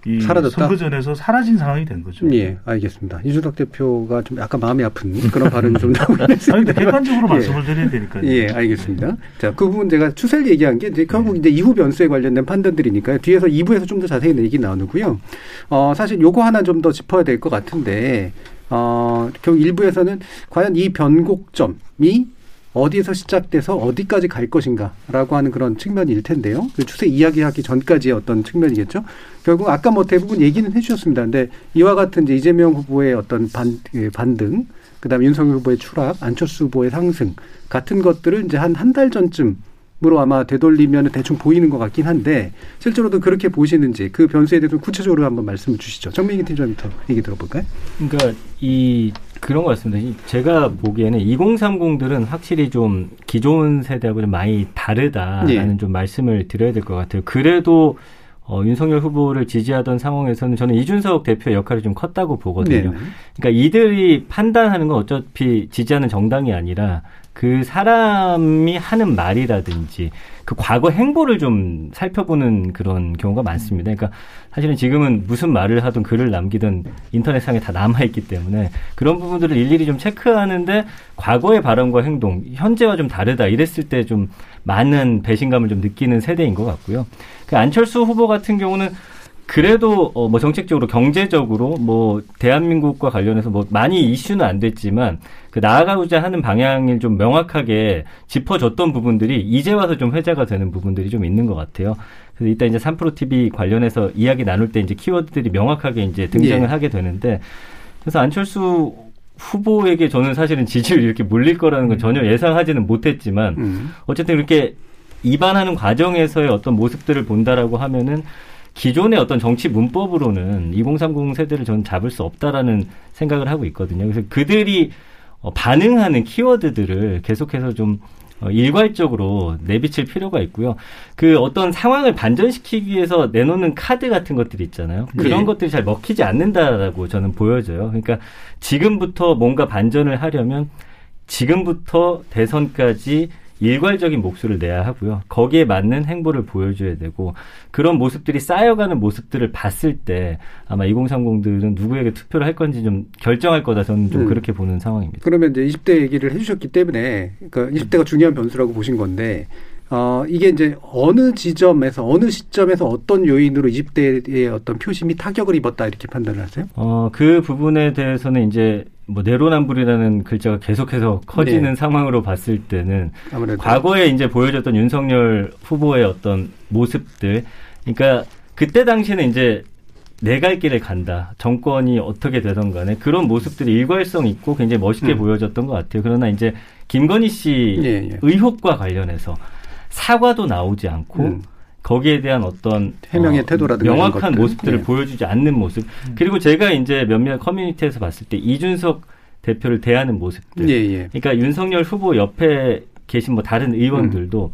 이 사라졌다? 선거전에서 사라진 상황이 된 거죠. 예, 알겠습니다. 이준석 대표가 좀 약간 마음이 아픈 그런 발언이 좀. 아니, 근데 객관적으로 예. 말씀을 드려야 되니까요. 예, 알겠습니다. 자, 그 부분 제가 추세를 얘기한 게 이제 결국 이제 이후 변수에 관련된 판단들이니까요. 뒤에서 2부에서 좀 더 자세히 얘기 나누고요. 어, 사실 요거 하나 좀 더 짚어야 될 것 같은데, 어, 결국 일부에서는 과연 이 변곡점이 어디에서 시작돼서 어디까지 갈 것인가라고 하는 그런 측면일 텐데요. 그 추세 이야기하기 전까지의 어떤 측면이겠죠. 결국 아까 뭐 대부분 얘기는 해주셨습니다. 근데 이와 같은 이제 이재명 후보의 어떤 반, 예, 반등, 그다음에 윤석열 후보의 추락, 안철수 후보의 상승 같은 것들을 이제 한 한 달 전쯤 으로 아마 되돌리면 대충 보이는 것 같긴 한데 실제로도 그렇게 보시는지 그 변수에 대해서 구체적으로 한번 말씀을 주시죠. 정민기 팀장부터 얘기 들어볼까요? 그러니까 이 그런 것 같습니다. 이 제가 보기에는 2030들은 확실히 좀 기존 세대하고 좀 많이 다르다라는 예. 좀 말씀을 드려야 될 것 같아요. 그래도 어, 윤석열 후보를 지지하던 상황에서는 저는 이준석 대표의 역할이 좀 컸다고 보거든요. 네. 그러니까 이들이 판단하는 건 어차피 지지하는 정당이 아니라 그 사람이 하는 말이라든지 그 과거 행보를 좀 살펴보는 그런 경우가 많습니다. 그러니까 사실은 지금은 무슨 말을 하든 글을 남기든 인터넷상에 다 남아있기 때문에 그런 부분들을 일일이 좀 체크하는데 과거의 발언과 행동, 현재와 좀 다르다 이랬을 때 좀 많은 배신감을 좀 느끼는 세대인 것 같고요. 그 안철수 후보 같은 경우는 그래도 어 뭐 정책적으로 경제적으로 뭐 대한민국과 관련해서 뭐 많이 이슈는 안 됐지만 그 나아가고자 하는 방향을 좀 명확하게 짚어줬던 부분들이 이제 와서 좀 회자가 되는 부분들이 좀 있는 것 같아요. 그래서 이따 이제 3프로 TV 관련해서 이야기 나눌 때 이제 키워드들이 명확하게 이제 등장을 예. 하게 되는데 그래서 안철수 후보에게 저는 사실은 지지율이 이렇게 몰릴 거라는 건 전혀 예상하지는 못했지만 음. 어쨌든 이렇게 입안하는 과정에서의 어떤 모습들을 본다라고 하면은 기존의 어떤 정치 문법으로는 2030 세대를 저는 잡을 수 없다라는 생각을 하고 있거든요. 그래서 그들이 어, 반응하는 키워드들을 계속해서 좀 어, 일괄적으로 내비칠 필요가 있고요. 그 어떤 상황을 반전시키기 위해서 내놓는 카드 같은 것들이 있잖아요. 그런 예. 것들이 잘 먹히지 않는다라고 저는 보여져요. 그러니까 지금부터 뭔가 반전을 하려면 지금부터 대선까지 일괄적인 목소리를 내야 하고요. 거기에 맞는 행보를 보여줘야 되고 그런 모습들이 쌓여가는 모습들을 봤을 때 아마 2030들은 누구에게 투표를 할 건지 좀 결정할 거다 저는 좀 음. 그렇게 보는 상황입니다. 그러면 이제 20대 얘기를 해주셨기 때문에 그러니까 20대가 중요한 변수라고 보신 건데 어 이게 이제 어느 지점에서 어느 시점에서 어떤 요인으로 20대의 어떤 표심이 타격을 입었다 이렇게 판단을 하세요? 어, 그 부분에 대해서는 이제 뭐 내로남불이라는 글자가 계속해서 커지는 네. 상황으로 봤을 때는 아무래도 과거에 이제 보여줬던 윤석열 후보의 어떤 모습들, 그러니까 그때 당시에는 이제 내갈 길을 간다. 정권이 어떻게 되던 간에 그런 모습들이 일괄성 있고 굉장히 멋있게 음. 보여졌던 것 같아요. 그러나 이제 김건희 씨 예, 예. 의혹과 관련해서 사과도 나오지 않고 음. 거기에 대한 어떤 해명의 태도라든가 이런 명확한. 모습들을 예. 보여주지 않는 모습. 그리고 제가 이제 몇몇 커뮤니티에서 봤을 때 이준석 대표를 대하는 모습들. 예, 예. 그러니까 윤석열 후보 옆에 계신 뭐 다른 의원들도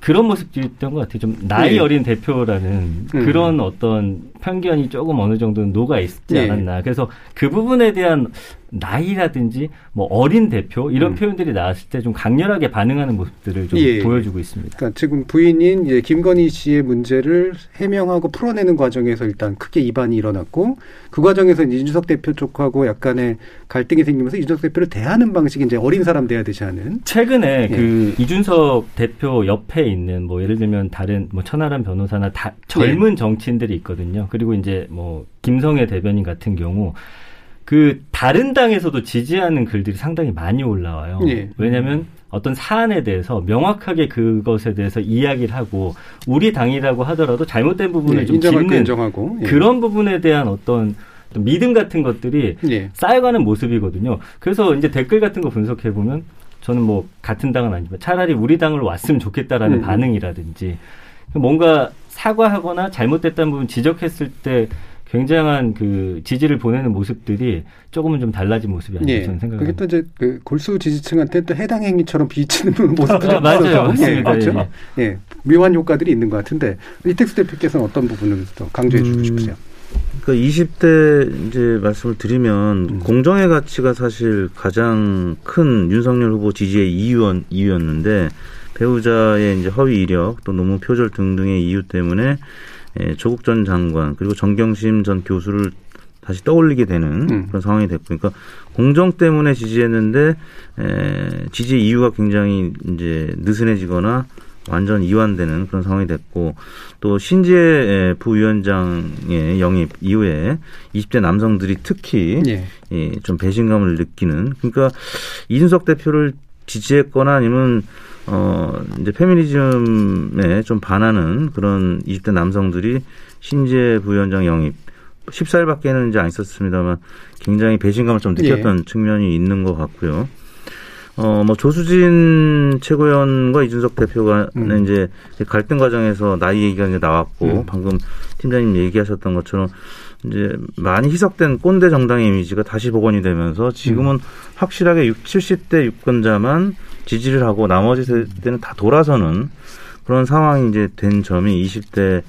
그런 모습들이 있던 것 같아요. 좀 나이 예. 어린 대표라는 음. 그런 어떤 편견이 조금 어느 정도는 녹아 있지 예. 않았나. 그래서 그 부분에 대한 나이라든지 뭐 어린 대표 이런 음. 표현들이 나왔을 때 좀 강렬하게 반응하는 모습들을 좀 예. 보여주고 있습니다. 그러니까 지금 부인인 이제 김건희 씨의 문제를 해명하고 풀어내는 과정에서 일단 크게 이반이 일어났고 그 과정에서 이제 이준석 대표 쪽하고 약간의 갈등이 생기면서 이준석 대표를 대하는 방식이 이제 어린 사람 대야 되지 않은 최근에 예. 그 이준석 대표 옆에 있는 뭐 예를 들면 다른 뭐 천하람 변호사나 다 예. 젊은 정치인들이 있거든요. 그리고 이제 뭐 김성애 대변인 같은 경우 그 다른 당에서도 지지하는 글들이 상당히 많이 올라와요. 예. 왜냐하면 어떤 사안에 대해서 명확하게 그것에 대해서 이야기를 하고 우리 당이라고 하더라도 잘못된 부분을 예, 좀 짚는 인정하고 예. 그런 부분에 대한 어떤 좀 믿음 같은 것들이 예. 쌓여가는 모습이거든요. 그래서 이제 댓글 같은 거 분석해 보면 저는 뭐 같은 당은 아니지만 차라리 우리 당으로 왔으면 좋겠다라는 음. 반응이라든지 뭔가 사과하거나 잘못됐다는 부분 지적했을 때 굉장한 그 지지를 보내는 모습들이 조금은 좀 달라진 모습이 아닌가 예. 저는 그게 생각합니다. 또 이제 그 골수 지지층한테 또 해당 행위처럼 비치는 모습들이 아, 맞아요. 맞습니다. 예, 그렇죠. 예. 묘한 효과들이 있는 것 같은데 이택수 대표께서는 어떤 부분을 더 강조해 주고 음, 싶으세요? 그 20대 이제 말씀을 드리면 음. 공정의 가치가 사실 가장 큰 윤석열 후보 지지의 이유원 이유였는데 배우자의 이제 허위 이력 또 노무 표절 등등의 이유 때문에 에, 조국 전 장관 그리고 정경심 전 교수를 다시 떠올리게 되는 음. 그런 상황이 됐고, 그러니까 공정 때문에 지지했는데 에, 지지 이유가 굉장히 이제 느슨해지거나 완전 이완되는 그런 상황이 됐고 또 신재 부위원장의 영입 이후에 20대 남성들이 특히 예. 예, 좀 배신감을 느끼는 그러니까 이준석 대표를 지지했거나 아니면 어 이제 페미니즘에 좀 반하는 그런 20대 남성들이 신재 부위원장 영입 14일밖에는 이제 안 있었습니다만 굉장히 배신감을 좀 느꼈던 측면이 있는 것 같고요. 어, 뭐, 조수진 최고위원과 이준석 대표가 음. 이제 갈등 과정에서 나이 얘기가 이제 나왔고, 음. 방금 팀장님 얘기하셨던 것처럼 이제 많이 희석된 꼰대 정당의 이미지가 다시 복원이 되면서 지금은 확실하게 6, 70대 유권자만 지지를 하고 나머지 세대는 다 돌아서는 그런 상황이 이제 된 점이 20대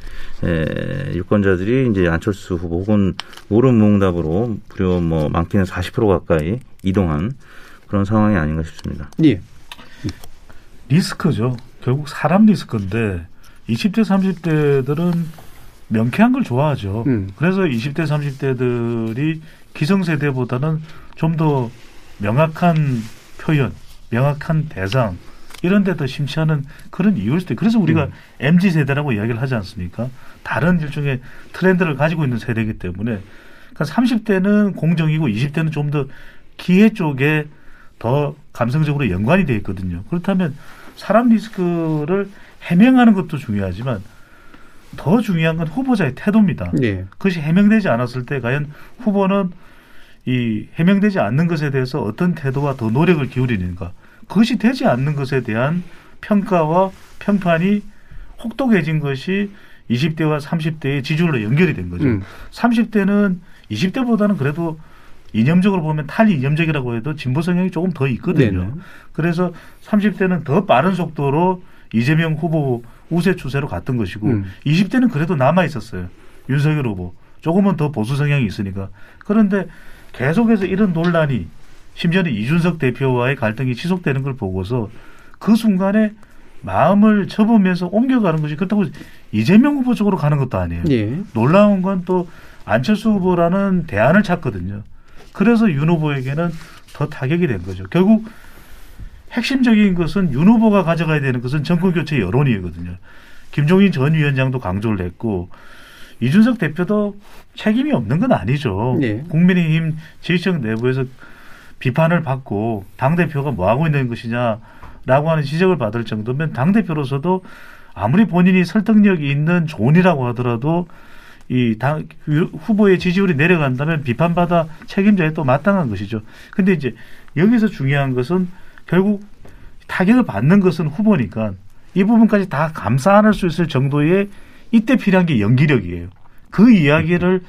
에, 유권자들이 이제 안철수 후보 혹은 모른 무응답으로 무려 뭐 많게는 40% 가까이 이동한 그런 상황이 아닌가 싶습니다. 예. 리스크죠. 결국 사람 리스크인데 20대 30대들은 명쾌한 걸 좋아하죠. 음. 그래서 20대 30대들이 기성세대보다는 좀 더 명확한 표현, 명확한 대상 이런 데더 심취하는 그런 이유일 수도 있고 그래서 우리가 음. MZ 세대라고 이야기를 하지 않습니까? 다른 일종의 트렌드를 가지고 있는 세대이기 때문에 그러니까 30대는 공정이고 20대는 좀 더 기회 쪽에 더 감성적으로 연관이 되어 있거든요. 그렇다면 사람 리스크를 해명하는 것도 중요하지만 더 중요한 건 후보자의 태도입니다. 예. 그것이 해명되지 않았을 때 과연 후보는 이 해명되지 않는 것에 대해서 어떤 태도와 더 노력을 기울이는가 그것이 되지 않는 것에 대한 평가와 평판이 혹독해진 것이 20대와 30대의 지지율로 연결이 된 거죠. 음. 30대는 20대보다는 그래도 이념적으로 보면 탈이념적이라고 해도 진보 성향이 조금 더 있거든요. 네네. 그래서 30대는 더 빠른 속도로 이재명 후보 우세 추세로 갔던 것이고 음. 20대는 그래도 남아 있었어요. 윤석열 후보 조금은 더 보수 성향이 있으니까 그런데 계속해서 이런 논란이 심지어는 이준석 대표와의 갈등이 지속되는 걸 보고서 그 순간에 마음을 접으면서 옮겨가는 것이 그렇다고 이재명 후보 쪽으로 가는 것도 아니에요. 예. 놀라운 건 또 안철수 후보라는 대안을 찾거든요. 그래서 윤 후보에게는 더 타격이 된 거죠. 결국 핵심적인 것은 윤 후보가 가져가야 되는 것은 정권 교체 여론이거든요. 김종인 전 위원장도 강조를 했고 이준석 대표도 책임이 없는 건 아니죠. 네. 국민의힘 지지층 내부에서 비판을 받고 당 대표가 뭐 하고 있는 것이냐라고 하는 지적을 받을 정도면 당 대표로서도 아무리 본인이 설득력이 있는 존이라고 하더라도 이 당 후보의 지지율이 내려간다면 비판받아 책임져야 또 마땅한 것이죠. 근데 이제 여기서 중요한 것은 결국 타격을 받는 것은 후보니까 이 부분까지 다 안을 수 있을 정도의 이때 필요한 게 연기력이에요. 그 이야기를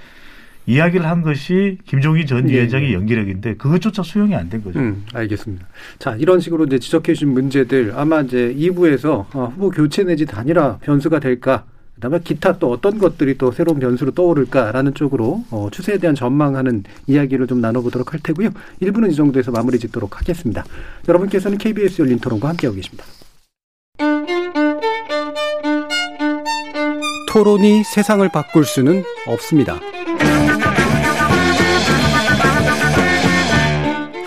이야기를 한 것이 김종인 전 예, 위원장의 예. 연기력인데 그것조차 수용이 안 된 거죠. 음, 알겠습니다. 자, 이런 식으로 이제 지적해 주신 문제들 아마 이제 2부에서 어, 후보 교체 내지 단일화 변수가 될까 그다음에 기타 또 어떤 것들이 또 새로운 변수로 떠오를까라는 쪽으로 어, 추세에 대한 전망하는 이야기를 좀 나눠보도록 할 테고요. 1부는 이 정도에서 마무리 짓도록 하겠습니다. 여러분께서는 KBS 열린 토론과 함께하고 계십니다. 토론이 세상을 바꿀 수는 없습니다.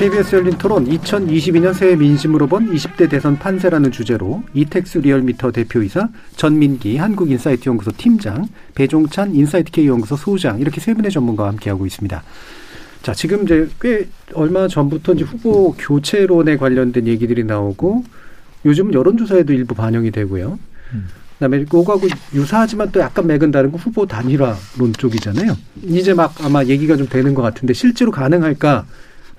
KBS 열린 토론 2022년 새해 민심으로 본 20대 대선 판세라는 주제로 이택수 리얼미터 대표이사 전민기 한국인사이트 연구소 팀장 배종찬 인사이트 K 연구소 소장 이렇게 세 분의 전문가와 함께하고 있습니다. 자, 지금 이제 꽤 얼마 전부터 이제 후보 교체론에 관련된 얘기들이 나오고 요즘 여론조사에도 일부 반영이 되고요. 그다음에 그거하고 유사하지만 또 약간 맥은 다른 거 후보 단일화론 쪽이잖아요. 이제 막 아마 얘기가 좀 되는 것 같은데 실제로 가능할까?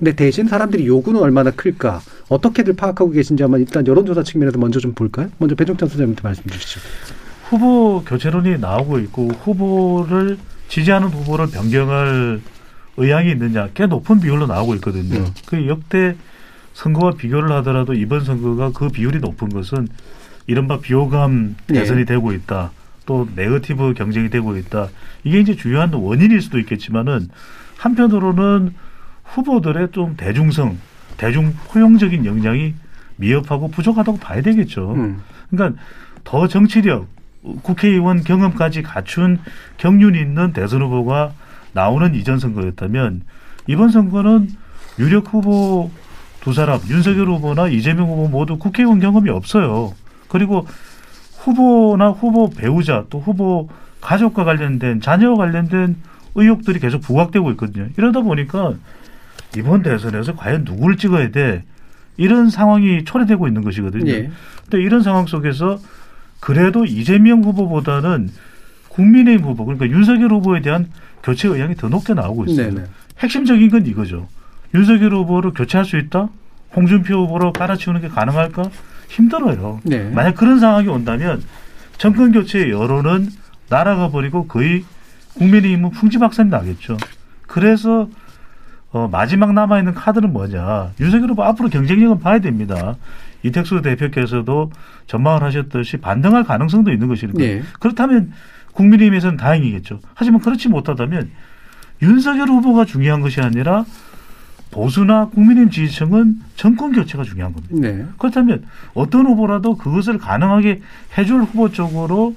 근데 대신 사람들이 요구는 얼마나 클까? 어떻게들 파악하고 계신지 한번 일단 여론조사 측면에서 먼저 좀 볼까요? 먼저 배종찬 소장님부터 말씀 주시죠. 후보 교체론이 나오고 있고 후보를 지지하는 후보를 변경할 의향이 있느냐 꽤 높은 비율로 나오고 있거든요. 음. 그 역대 선거와 비교를 하더라도 이번 선거가 그 비율이 높은 것은 이른바 비호감 네. 대선이 되고 있다. 또 네거티브 경쟁이 되고 있다. 이게 이제 주요한 원인일 수도 있겠지만은 한편으로는 후보들의 좀 대중성, 대중 포용적인 역량이 미흡하고 부족하다고 봐야 되겠죠. 음. 그러니까 더 정치력, 국회의원 경험까지 갖춘 경륜이 있는 대선 후보가 나오는 이전 선거였다면 이번 선거는 유력 후보 두 사람 윤석열 후보나 이재명 후보 모두 국회의원 경험이 없어요. 그리고 후보나 후보 배우자 또 후보 가족과 관련된 자녀와 관련된 의혹들이 계속 부각되고 있거든요. 이러다 보니까 이번 대선에서 과연 누구를 찍어야 돼 이런 상황이 초래되고 있는 것이거든요. 예. 근데 이런 상황 속에서 그래도 이재명 후보보다는 국민의힘 후보 그러니까 윤석열 후보에 대한 교체 의향이 더 높게 나오고 있어요. 네네. 핵심적인 건 이거죠. 윤석열 후보를 교체할 수 있다? 홍준표 후보로 깔아치우는 게 가능할까? 힘들어요. 네. 만약 그런 상황이 온다면 정권 교체의 여론은 날아가 버리고 거의 국민의힘은 풍지박산이 나겠죠. 그래서 어, 마지막 남아있는 카드는 뭐냐. 윤석열 후보 앞으로 경쟁력은 봐야 됩니다. 이택수 대표께서도 전망을 하셨듯이 반등할 가능성도 있는 것이니까. 네. 그렇다면 국민의힘에서는 다행이겠죠. 하지만 그렇지 못하다면 윤석열 후보가 중요한 것이 아니라 보수나 국민의힘 지지층은 정권 교체가 중요한 겁니다. 네. 그렇다면 어떤 후보라도 그것을 가능하게 해줄 후보 쪽으로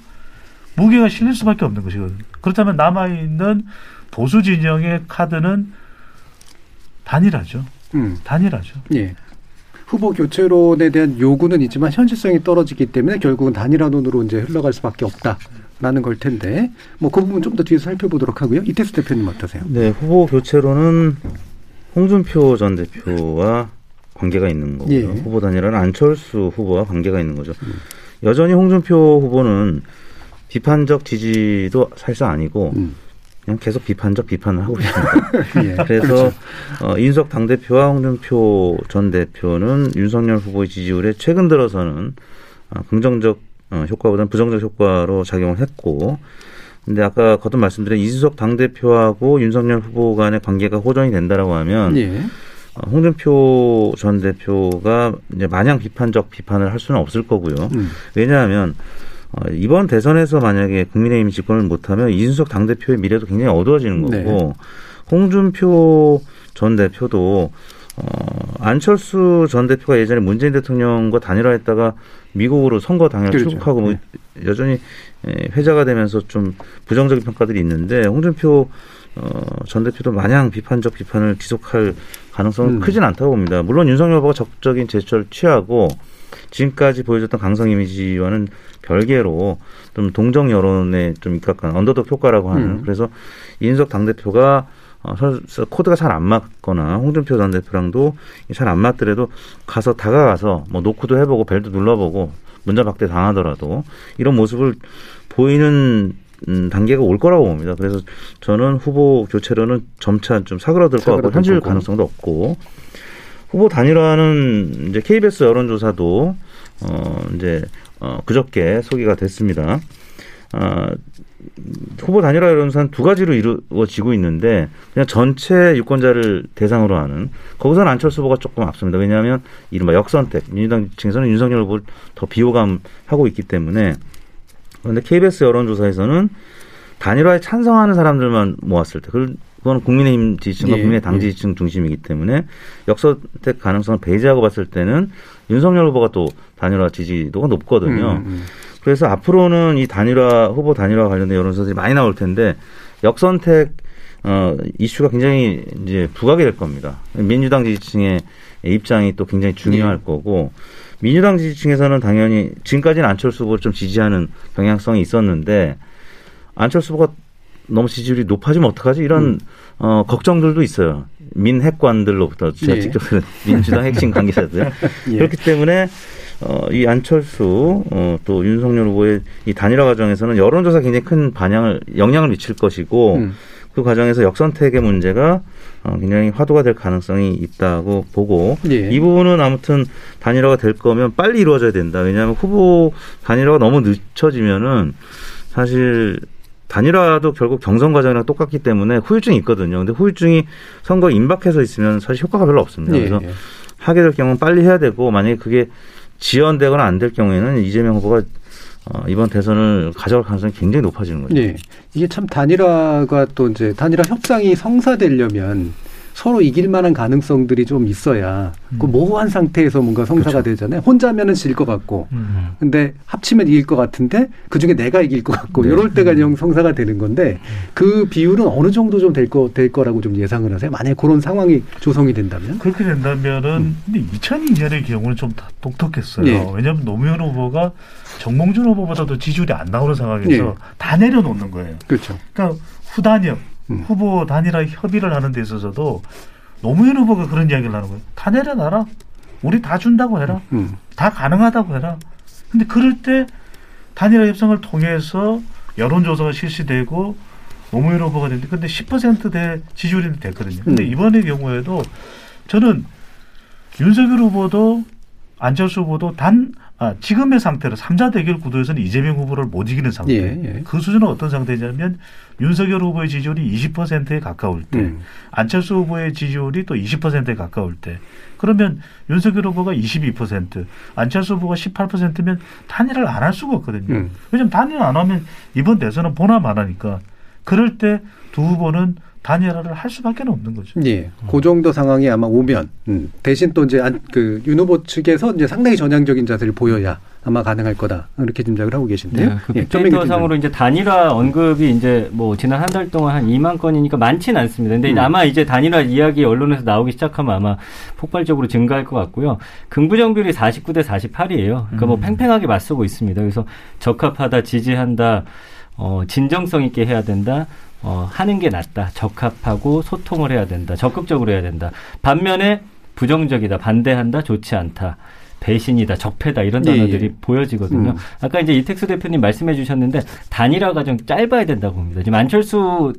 무게가 실릴 수밖에 없는 것이거든요. 그렇다면 남아있는 보수 진영의 카드는 단일하죠. 음. 단일하죠. 예. 후보 교체론에 대한 요구는 있지만 현실성이 떨어지기 때문에 결국은 단일화론으로 이제 흘러갈 수밖에 없다 라는 걸 텐데 뭐 그 부분 좀 더 뒤에서 살펴보도록 하고요. 이태수 대표님 어떠세요? 네, 후보 교체로는 홍준표 전 대표와 관계가 있는 거고요. 예. 후보 단일화는 안철수 후보와 관계가 있는 거죠. 여전히 홍준표 후보는 비판적 지지도 사실상 아니고 그냥 계속 비판적 비판을 하고 있습니다. 예. 그래서 그렇죠. 어, 인석 당 대표와 홍준표 전 대표는 윤석열 후보의 지지율에 최근 들어서는 어, 긍정적 어, 효과보다는 부정적 효과로 작용을 했고, 근데 아까 거듭 말씀드린 이준석 당 대표하고 윤석열 후보 간의 관계가 호전이 된다라고 하면 예. 어, 홍준표 전 대표가 이제 마냥 비판적 비판을 할 수는 없을 거고요. 음. 왜냐하면 어, 이번 대선에서 만약에 국민의힘이 집권을 못하면 이준석 당 대표의 미래도 굉장히 어두워지는 거고 네. 홍준표 전 대표도 어, 안철수 전 대표가 예전에 문재인 대통령과 단일화했다가 미국으로 선거 당일 그렇죠. 출국하고 뭐 여전히 에, 회자가 되면서 좀 부정적인 평가들이 있는데 홍준표 어, 전 대표도 마냥 비판적 비판을 지속할 가능성은 음. 크진 않다고 봅니다. 물론 윤석열 후보가 적극적인 제스처를 취하고 지금까지 보여줬던 강성 이미지와는 별개로 좀 동정 여론에 좀 입각한 언더독 효과라고 하는 음. 그래서 이인석 당대표가 어, 코드가 잘 안 맞거나 홍준표 전 대표랑도 잘 안 맞더라도 가서 다가가서 뭐 노크도 해보고 벨도 눌러보고 문자 박대 당하더라도 이런 모습을 보이는 음, 단계가 올 거라고 봅니다. 그래서 저는 후보 교체로는 점차 좀 사그라들 것 같고 현실. 가능성도 없고 후보 단일화는 이제 KBS 여론조사도 어 이제 어 그저께 소개가 됐습니다. 아 후보 단일화 여론조사는 두 가지로 이루어지고 있는데 그냥 전체 유권자를 대상으로 하는 거기서는 안철수 후보가 조금 앞섭니다. 왜냐하면 이른바 역선택 민주당 층에서는 윤석열 후보를 더 비호감하고 있기 때문에 그런데 KBS 여론조사에서는 단일화에 찬성하는 사람들만 모았을 때 그건 국민의힘 지지층과 예, 국민의 당 예. 지지층 중심이기 때문에 역선택 가능성을 배제하고 봤을 때는 윤석열 후보가 또 단일화 지지도가 높거든요. 음, 음. 그래서 앞으로는 이 단일화 후보 단일화 관련된 여론조사들이 많이 나올 텐데 역선택 어 이슈가 굉장히 이제 부각이 될 겁니다. 민주당 지지층의 입장이 또 굉장히 중요할 예. 거고 민주당 지지층에서는 당연히 지금까지는 안철수 후보를 좀 지지하는 경향성이 있었는데 안철수 후보가 너무 지지율이 높아지면 어떡하지 이런 음. 어 걱정들도 있어요. 민핵관들로부터 제가 예. 직접 들은 민주당 핵심 관계자들 예. 그렇기 때문에 어, 이 안철수 어, 또 윤석열 후보의 이 단일화 과정에서는 여론조사 굉장히 큰 반향을 영향을 미칠 것이고 음. 그 과정에서 역선택의 문제가 어, 굉장히 화두가 될 가능성이 있다고 보고 예. 이 부분은 아무튼 단일화가 될 거면 빨리 이루어져야 된다. 왜냐하면 후보 단일화가 너무 늦춰지면은 사실 단일화도 결국 경선 과정이랑 똑같기 때문에 후유증이 있거든요. 근데 후유증이 선거에 임박해서 있으면 사실 효과가 별로 없습니다. 예, 그래서 예. 하게 될 경우는 빨리 해야 되고 만약에 그게 지연되거나 안 될 경우에는 이재명 후보가 어, 이번 대선을 가져갈 가능성이 굉장히 높아지는 거죠. 예. 이게 참 단일화가 또 이제 단일화 협상이 성사되려면 서로 이길 만한 가능성들이 좀 있어야 그 모호한 상태에서 뭔가 성사가 되잖아요. 혼자면은 질 것 같고, 음. 근데 합치면 이길 것 같은데 그 중에 내가 이길 것 같고, 네. 이럴 때가 영 성사가 되는 건데 그 비율은 어느 정도 좀 될 거, 될 거라고 좀 예상을 하세요. 만약에 그런 상황이 조성이 된다면? 그렇게 된다면은 근데 2002년의 경우는 좀다 독특했어요. 예. 왜냐하면 노무현 후보가 정몽준 후보보다도 지지율이 안 나오는 상황에서 예. 다 내려놓는 거예요. 그렇죠. 그러니까 후단협 음. 후보 단일화 협의를 하는 데 있어서도 노무현 후보가 그런 이야기를 하는 거예요. 다 내려놔라. 우리 다 준다고 해라. 음. 다 가능하다고 해라. 근데 그럴 때 단일화 협상을 통해서 여론조사가 실시되고 노무현 후보가 됐는데 근데 10%대 지지율이 됐거든요. 근데 음. 이번의 경우에도 저는 윤석열 후보도 안철수 후보도 단 아, 지금의 상태로 삼자 대결 구도에서는 이재명 후보를 못 이기는 상태. 예, 예. 그 수준은 어떤 상태냐면 윤석열 후보의 지지율이 20%에 가까울 때, 음. 안철수 후보의 지지율이 또 20%에 가까울 때, 그러면 윤석열 후보가 22%, 안철수 후보가 18%면 단일화를 안할 수가 없거든요. 음. 왜냐하면 단일화 안 하면 이번 대선은 보남 안 하니까. 그럴 때 두 후보는 단일화를 할 수밖에 없는 거죠. 예, 그 정도 상황이 아마 오면 음, 대신 또 이제 안- 그윤 후보 측에서 이제 상당히 전향적인 자세를 보여야 아마 가능할 거다 이렇게 짐작을 하고 계신데요. 네, 그 예, 빅데이터 전민기 상으로 이제 단일화 언급이 이제 뭐 지난 한 달 동안 한 2만 건이니까 많지는 않습니다. 근데 음. 아마 이제 단일화 이야기 언론에서 나오기 시작하면 아마 폭발적으로 증가할 것 같고요. 긍부정 비율이 49대 48이에요. 그러니까 뭐 음. 팽팽하게 맞서고 있습니다. 그래서 적합하다, 지지한다, 어, 진정성 있게 해야 된다. 어, 하는 게 낫다. 적합하고 소통을 해야 된다. 적극적으로 해야 된다. 반면에 부정적이다, 반대한다, 좋지 않다. 배신이다, 적폐다 이런 예, 단어들이 예. 보여지거든요. 음. 아까 이제 이택수 대표님 말씀해 주셨는데 단일화 과정 짧아야 된다고 봅니다. 지금 안철수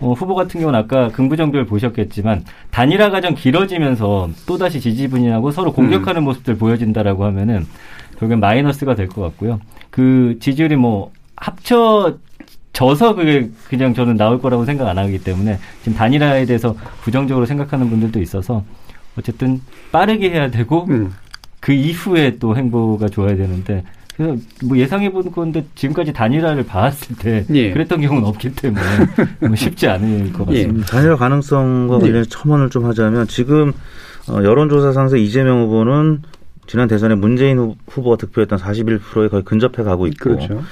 어, 후보 같은 경우는 아까 긍부정비를 보셨겠지만 단일화 과정 길어지면서 또다시 지지분이하고 서로 공격하는 모습들 보여진다라고 하면은 결국엔 마이너스가 될 것 같고요. 그 지지율이 뭐 합쳐 져서 그게 그냥 저는 나올 거라고 생각 안 하기 때문에 지금 단일화에 대해서 부정적으로 생각하는 분들도 있어서 어쨌든 빠르게 해야 되고 음. 그 이후에 또 행보가 좋아야 되는데 그래서 뭐 예상해 본 건데 지금까지 단일화를 봐왔을 때 예. 그랬던 경우는 없기 때문에 뭐 쉽지 않을 것 예. 같습니다. 단일화 가능성과 네. 관련해서 첨언을 좀 하자면 지금 어, 여론조사상에서 이재명 후보는 지난 대선에 문재인 후- 후보가 득표했던 41%에 거의 근접해 가고 있고 그렇죠.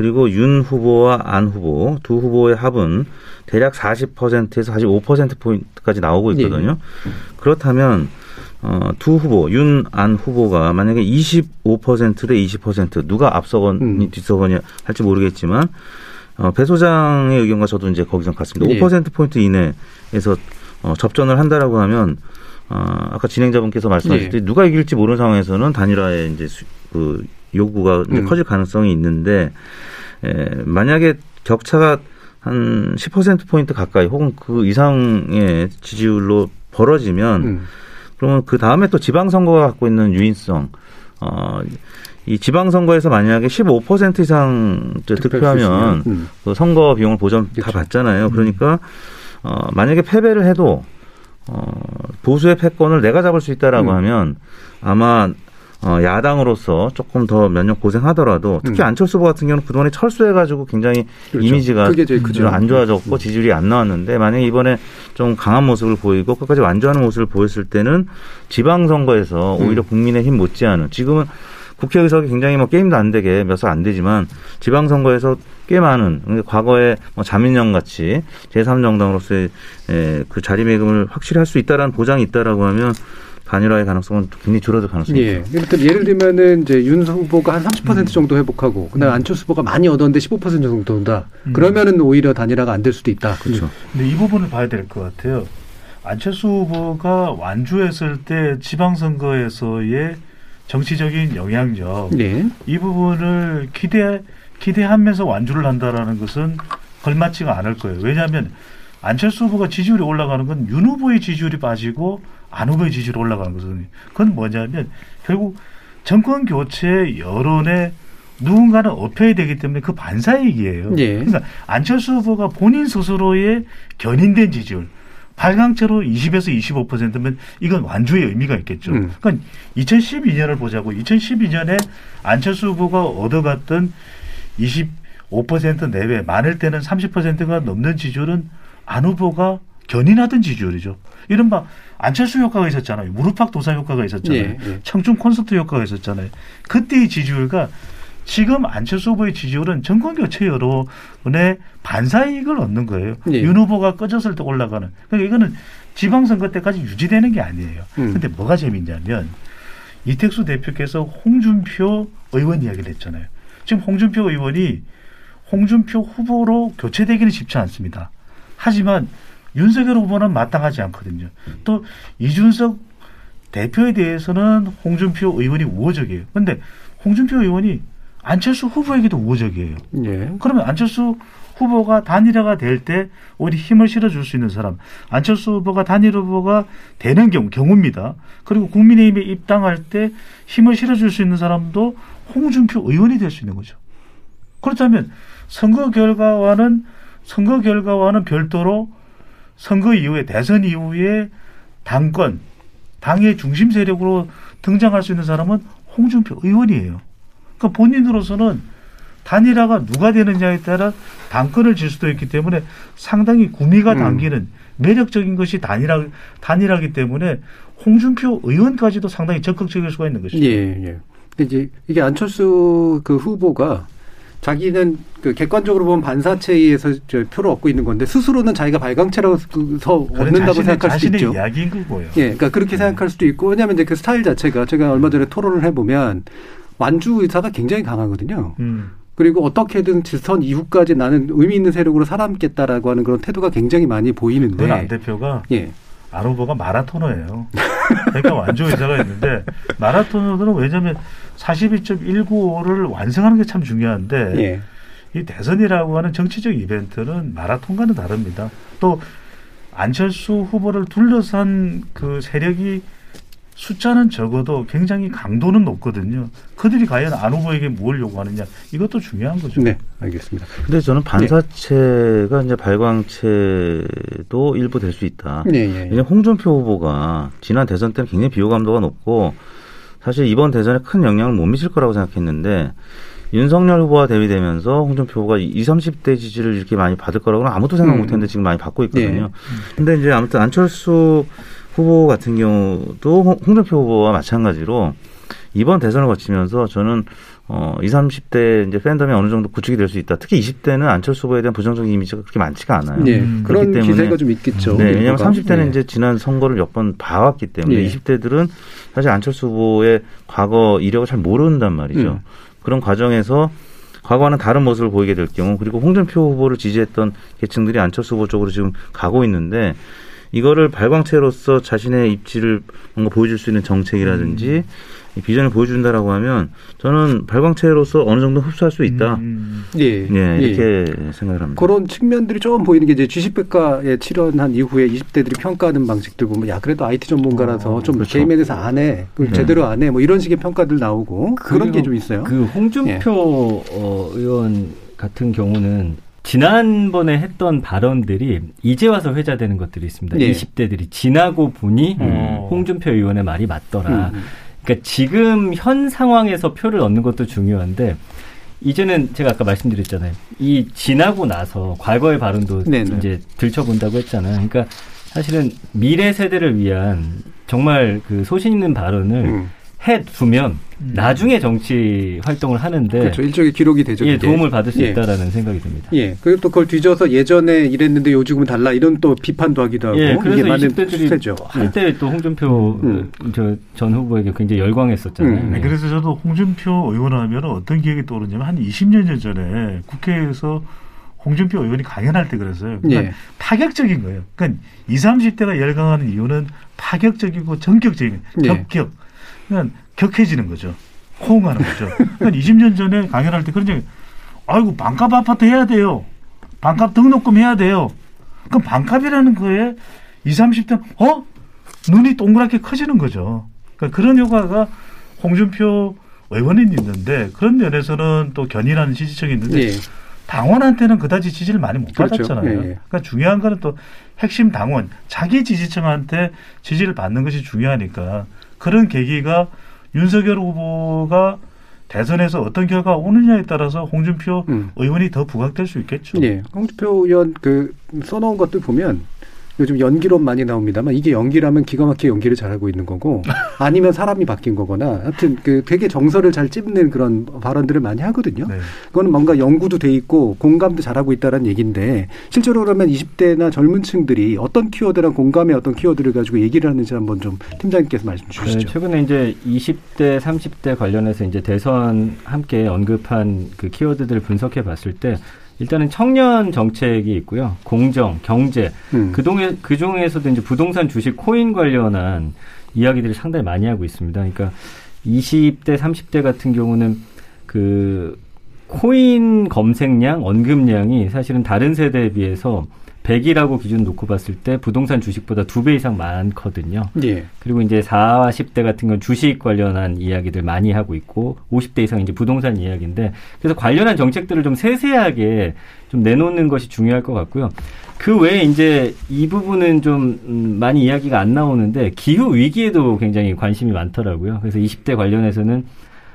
그리고 윤 후보와 안 후보 두 후보의 합은 대략 40%에서 45%포인트까지 나오고 있거든요. 그렇다면 어, 두 후보 윤 안 후보가 만약에 25%대 20% 누가 앞서거니 음. 뒤서거니 할지 모르겠지만 어, 배 소장의 의견과 저도 이제 거기서 같습니다. 예. 5% 포인트 이내에서 어, 접전을 한다라고 하면 어, 아까 진행자분께서 말씀하셨듯이 예. 누가 이길지 모르는 상황에서는 단일화의 이제 수- 그 요구가 음. 커질 가능성이 있는데 에, 만약에 격차가 한 10%포인트 가까이 혹은 그 이상의 지지율로 벌어지면 음. 그러면 그 다음에 또 지방선거가 갖고 있는 유인성, 어, 이 지방선거에서 만약에 15% 이상 득표하면 음. 그 선거 비용을 보전 다 받잖아요. 그러니까 어, 만약에 패배를 해도 어, 보수의 패권을 내가 잡을 수 있다라고 음. 하면 아마 어, 야당으로서 조금 더 몇 년 고생하더라도 특히 음. 안철수 후보 같은 경우는 그동안에 철수해가지고 굉장히 그렇죠. 이미지가 그게 제일 크죠. 안 좋아졌고 지지율이 안 나왔는데 만약에 이번에 좀 강한 모습을 보이고 끝까지 완주하는 모습을 보였을 때는 지방선거에서 음. 오히려 국민의힘 못지않은 지금은 국회의석이 굉장히 뭐 게임도 안 되게 몇석안 되지만 지방선거에서 꽤 많은 과거에 뭐 자민련 같이 제3정당으로서의 에, 그 자리매김을 확실히 할 수 있다라는 보장이 있다라고 하면 단일화의 가능성은 굉장히 줄어들 가능성이 예. 있죠. 예를, 예를 들면은 이제 윤 후보가 한 30% 정도 회복하고 그다음에 안철수 후보가 많이 얻었는데 15% 정도 온다. 음. 그러면은 오히려 단일화가 안 될 수도 있다. 그렇죠. 근데 이 부분을 봐야 될 것 같아요. 안철수 후보가 완주했을 때 지방선거에서의 정치적인 영향력 네. 이 부분을 기대 기대하면서 완주를 한다라는 것은 걸맞지가 않을 거예요. 왜냐하면 안철수 후보가 지지율이 올라가는 건 윤 후보의 지지율이 빠지고 안 후보의 지지율이 올라가는 것은 그건 뭐냐면 결국 정권 교체 여론에 누군가는 업혀야 되기 때문에 그 반사이익이에요. 예. 그러니까 안철수 후보가 본인 스스로의 견인된 지지율 발광체로 20에서 25%면 이건 완주의 의미가 있겠죠. 음. 그러니까 2012년을 보자고 2012년에 안철수 후보가 얻어갔던 25% 내외 많을 때는 30%가 넘는 지지율은 안 후보가 견인하던 지지율이죠. 이른바 안철수 효과가 있었잖아요. 무릎팍 도사 효과가 있었잖아요. 예, 예. 청춘 콘서트 효과가 있었잖아요. 그때의 지지율과 지금 안철수 후보의 지지율은 정권 교체 여론의 반사 이익을 얻는 거예요. 예. 윤 후보가 꺼졌을 때 올라가는. 그러니까 이거는 지방선거 때까지 유지되는 게 아니에요. 음. 근데 뭐가 재밌냐면 이택수 대표께서 홍준표 의원 이야기를 했잖아요. 지금 홍준표 의원이 홍준표 후보로 교체되기는 쉽지 않습니다. 하지만 윤석열 후보는 마땅하지 않거든요. 또 이준석 대표에 대해서는 홍준표 의원이 우호적이에요. 근데 홍준표 의원이 안철수 후보에게도 우호적이에요. 예. 그러면 안철수 후보가 단일화가 될때 오히려 힘을 실어줄 수 있는 사람, 안철수 후보가 단일 후보가 되는 경우, 경우입니다. 그리고 국민의힘에 입당할 때 힘을 실어줄 수 있는 사람도 홍준표 의원이 될 수 있는 거죠. 그렇다면 선거 결과와는 선거 결과와는 별도로 선거 이후에 대선 이후에 당권 당의 중심 세력으로 등장할 수 있는 사람은 홍준표 의원이에요. 그러니까 본인으로서는 단일화가 누가 되느냐에 따라 당권을 질 수도 있기 때문에 상당히 구미가 음. 당기는 매력적인 것이 단일화 단일화기 때문에 홍준표 의원까지도 상당히 적극적일 수가 있는 것이죠. 예, 예. 이제 이게 안철수 그 후보가 자기는 그 객관적으로 보면 반사체에 의해서 저 표를 얻고 있는 건데 스스로는 자기가 발광체라서 그건 얻는다고 자신의- 생각할 수도 자신의 있죠. 이야기인 거고요. 예, 그러니까 그렇게 생각할 수도 있고 왜냐하면 이제 그 스타일 자체가 제가 얼마 전에 토론을 해보면 완주 의사가 굉장히 강하거든요. 음. 그리고 어떻게든 지선 이후까지 나는 의미 있는 세력으로 살아남겠다라고 하는 그런 태도가 굉장히 많이 보이는데. 안 대표가 예. 안 후보가 마라토너예요. 그러니까 완주 의사가 있는데 마라토너들은 왜냐하면 42.195를 완성하는 게 참 중요한데 예. 이 대선이라고 하는 정치적 이벤트는 마라톤과는 다릅니다. 또 안철수 후보를 둘러싼 그 세력이 숫자는 적어도 굉장히 강도는 높거든요. 그들이 과연 안 후보에게 뭘 요구하느냐 이것도 중요한 거죠. 네, 알겠습니다. 근데 저는 반사체가 이제 발광체도 일부 될 수 있다. 네, 예, 예. 왜냐면 홍준표 후보가 지난 대선 때는 굉장히 비호감도가 높고 사실 이번 대선에 큰 영향을 못 미칠 거라고 생각했는데 윤석열 후보와 대비되면서 홍준표 후보가 20, 30대 지지를 이렇게 많이 받을 거라고는 아무도 생각 음. 못 했는데 지금 많이 받고 있거든요. 네. 근데 이제 아무튼 안철수 후보 같은 경우도 홍- 홍준표 후보와 마찬가지로 이번 대선을 거치면서 저는 어, 20, 30대 이제 팬덤이 어느 정도 구축이 될 수 있다. 특히 20대는 안철수 후보에 대한 부정적인 이미지가 그렇게 많지가 않아요. 네, 음, 그런 그렇기 기세가 좀 있겠죠. 네, 왜냐하면 일부가. 30대는 네. 이제 지난 선거를 몇 번 봐왔기 때문에 예. 20대들은 사실 안철수 후보의 과거 이력을 잘 모른단 말이죠. 음. 그런 과정에서 과거와는 다른 모습을 보이게 될 경우 그리고 홍준표 후보를 지지했던 계층들이 안철수 후보 쪽으로 지금 가고 있는데 이거를 발광체로서 자신의 입지를 뭔가 보여줄 수 있는 정책이라든지 이 비전을 보여준다라고 하면 저는 발광체로서 어느 정도 흡수할 수 있다. 음. 예. 예, 이렇게 생각을 합니다. 그런 측면들이 좀 보이는 게 이제 주식백과에 출연한 이후에 20대들이 평가하는 방식들 보면 야 그래도 IT 전문가라서 어, 좀 그렇죠. 게임에 대해서 안 해, 그 네. 제대로 안 해, 뭐 이런 식의 평가들 나오고 그런 게 좀 있어요. 그 홍준표 어, 의원 같은 경우는 지난번에 했던 발언들이 이제 와서 회자되는 것들이 있습니다. 예. 20대들이 지나고 보니 음. 홍준표 의원의 말이 맞더라. 음. 그러니까 지금 현 상황에서 표를 얻는 것도 중요한데 이제는 제가 아까 말씀드렸잖아요. 이 지나고 나서 과거의 발언도 네네. 이제 들춰본다고 했잖아요. 그러니까 사실은 미래 세대를 위한 정말 그 소신 있는 발언을 음. 해 두면 나중에 정치 활동을 하는데 그렇죠. 일종의 기록이 되죠. 예. 도움을 받을 수 예. 있다라는 생각이 듭니다. 예. 그리고 또 그걸 뒤져서 예전에 이랬는데 요즘은 달라 이런 또 비판도 하기도 하고 예, 이게 그래서 많은 20대들이 추세죠. 예. 한때 또 홍준표 음. 저전 후보에게 굉장히 열광했었잖아요. 음. 네, 예. 그래서 저도 홍준표 의원 하면 어떤 기억이 떠오르냐면 한 20년 전에 국회에서 홍준표 의원이 강연할 때 그랬어요. 그러니까 예. 파격적인 거예요. 그러니까 20, 30대가 열광하는 이유는 파격적이고 전격적인 예. 격격. 그러니까 격해지는 거죠. 호응하는 거죠. 그러니까 20년 전에 강연할 때 그런 얘기, 아이고 반값 아파트 해야 돼요. 반값 등록금 해야 돼요. 그럼 반값이라는 거에 20, 30대 어? 눈이 동그랗게 커지는 거죠. 그러니까 그런 효과가 홍준표 의원은 있는데 그런 면에서는 또 견인하는 지지층이 있는데 예. 당원한테는 그다지 지지를 많이 못 그렇죠. 받았잖아요. 예, 예. 그러니까 중요한 거는 또 핵심 당원, 자기 지지층한테 지지를 받는 것이 중요하니까 그런 계기가 윤석열 후보가 대선에서 어떤 결과가 오느냐에 따라서 홍준표 음. 의원이 더 부각될 수 있겠죠. 예. 홍준표 의원 그 써놓은 것들 보면 요즘 연기론 많이 나옵니다만 이게 연기라면 기가 막히게 연기를 잘하고 있는 거고 아니면 사람이 바뀐 거거나 하여튼 그 되게 정서를 잘 찝는 그런 발언들을 많이 하거든요. 네. 그거는 뭔가 연구도 돼 있고 공감도 잘하고 있다는 얘기인데 실제로 그러면 20대나 젊은 층들이 어떤 키워드랑 공감의 어떤 키워드를 가지고 얘기를 하는지 한번 좀 팀장님께서 말씀 네, 주시죠. 최근에 이제 20대, 30대 관련해서 이제 대선 함께 언급한 그 키워드들을 분석해 봤을 때 일단은 청년 정책이 있고요. 공정, 경제. 음. 그동에, 그 중에서도 이제 부동산 주식 코인 관련한 이야기들을 상당히 많이 하고 있습니다. 그러니까 20대, 30대 같은 경우는 그 코인 검색량, 언급량이 사실은 다른 세대에 비해서 100이라고 기준 놓고 봤을 때 부동산 주식보다 두 배 이상 많거든요. 예. 그리고 이제 4, 10대 같은 건 주식 관련한 이야기들 많이 하고 있고 50대 이상 이제 부동산 이야기인데 그래서 관련한 정책들을 좀 세세하게 좀 내놓는 것이 중요할 것 같고요. 그 외에 이제 이 부분은 좀 음, 많이 이야기가 안 나오는데 기후 위기에도 굉장히 관심이 많더라고요. 그래서 20대 관련해서는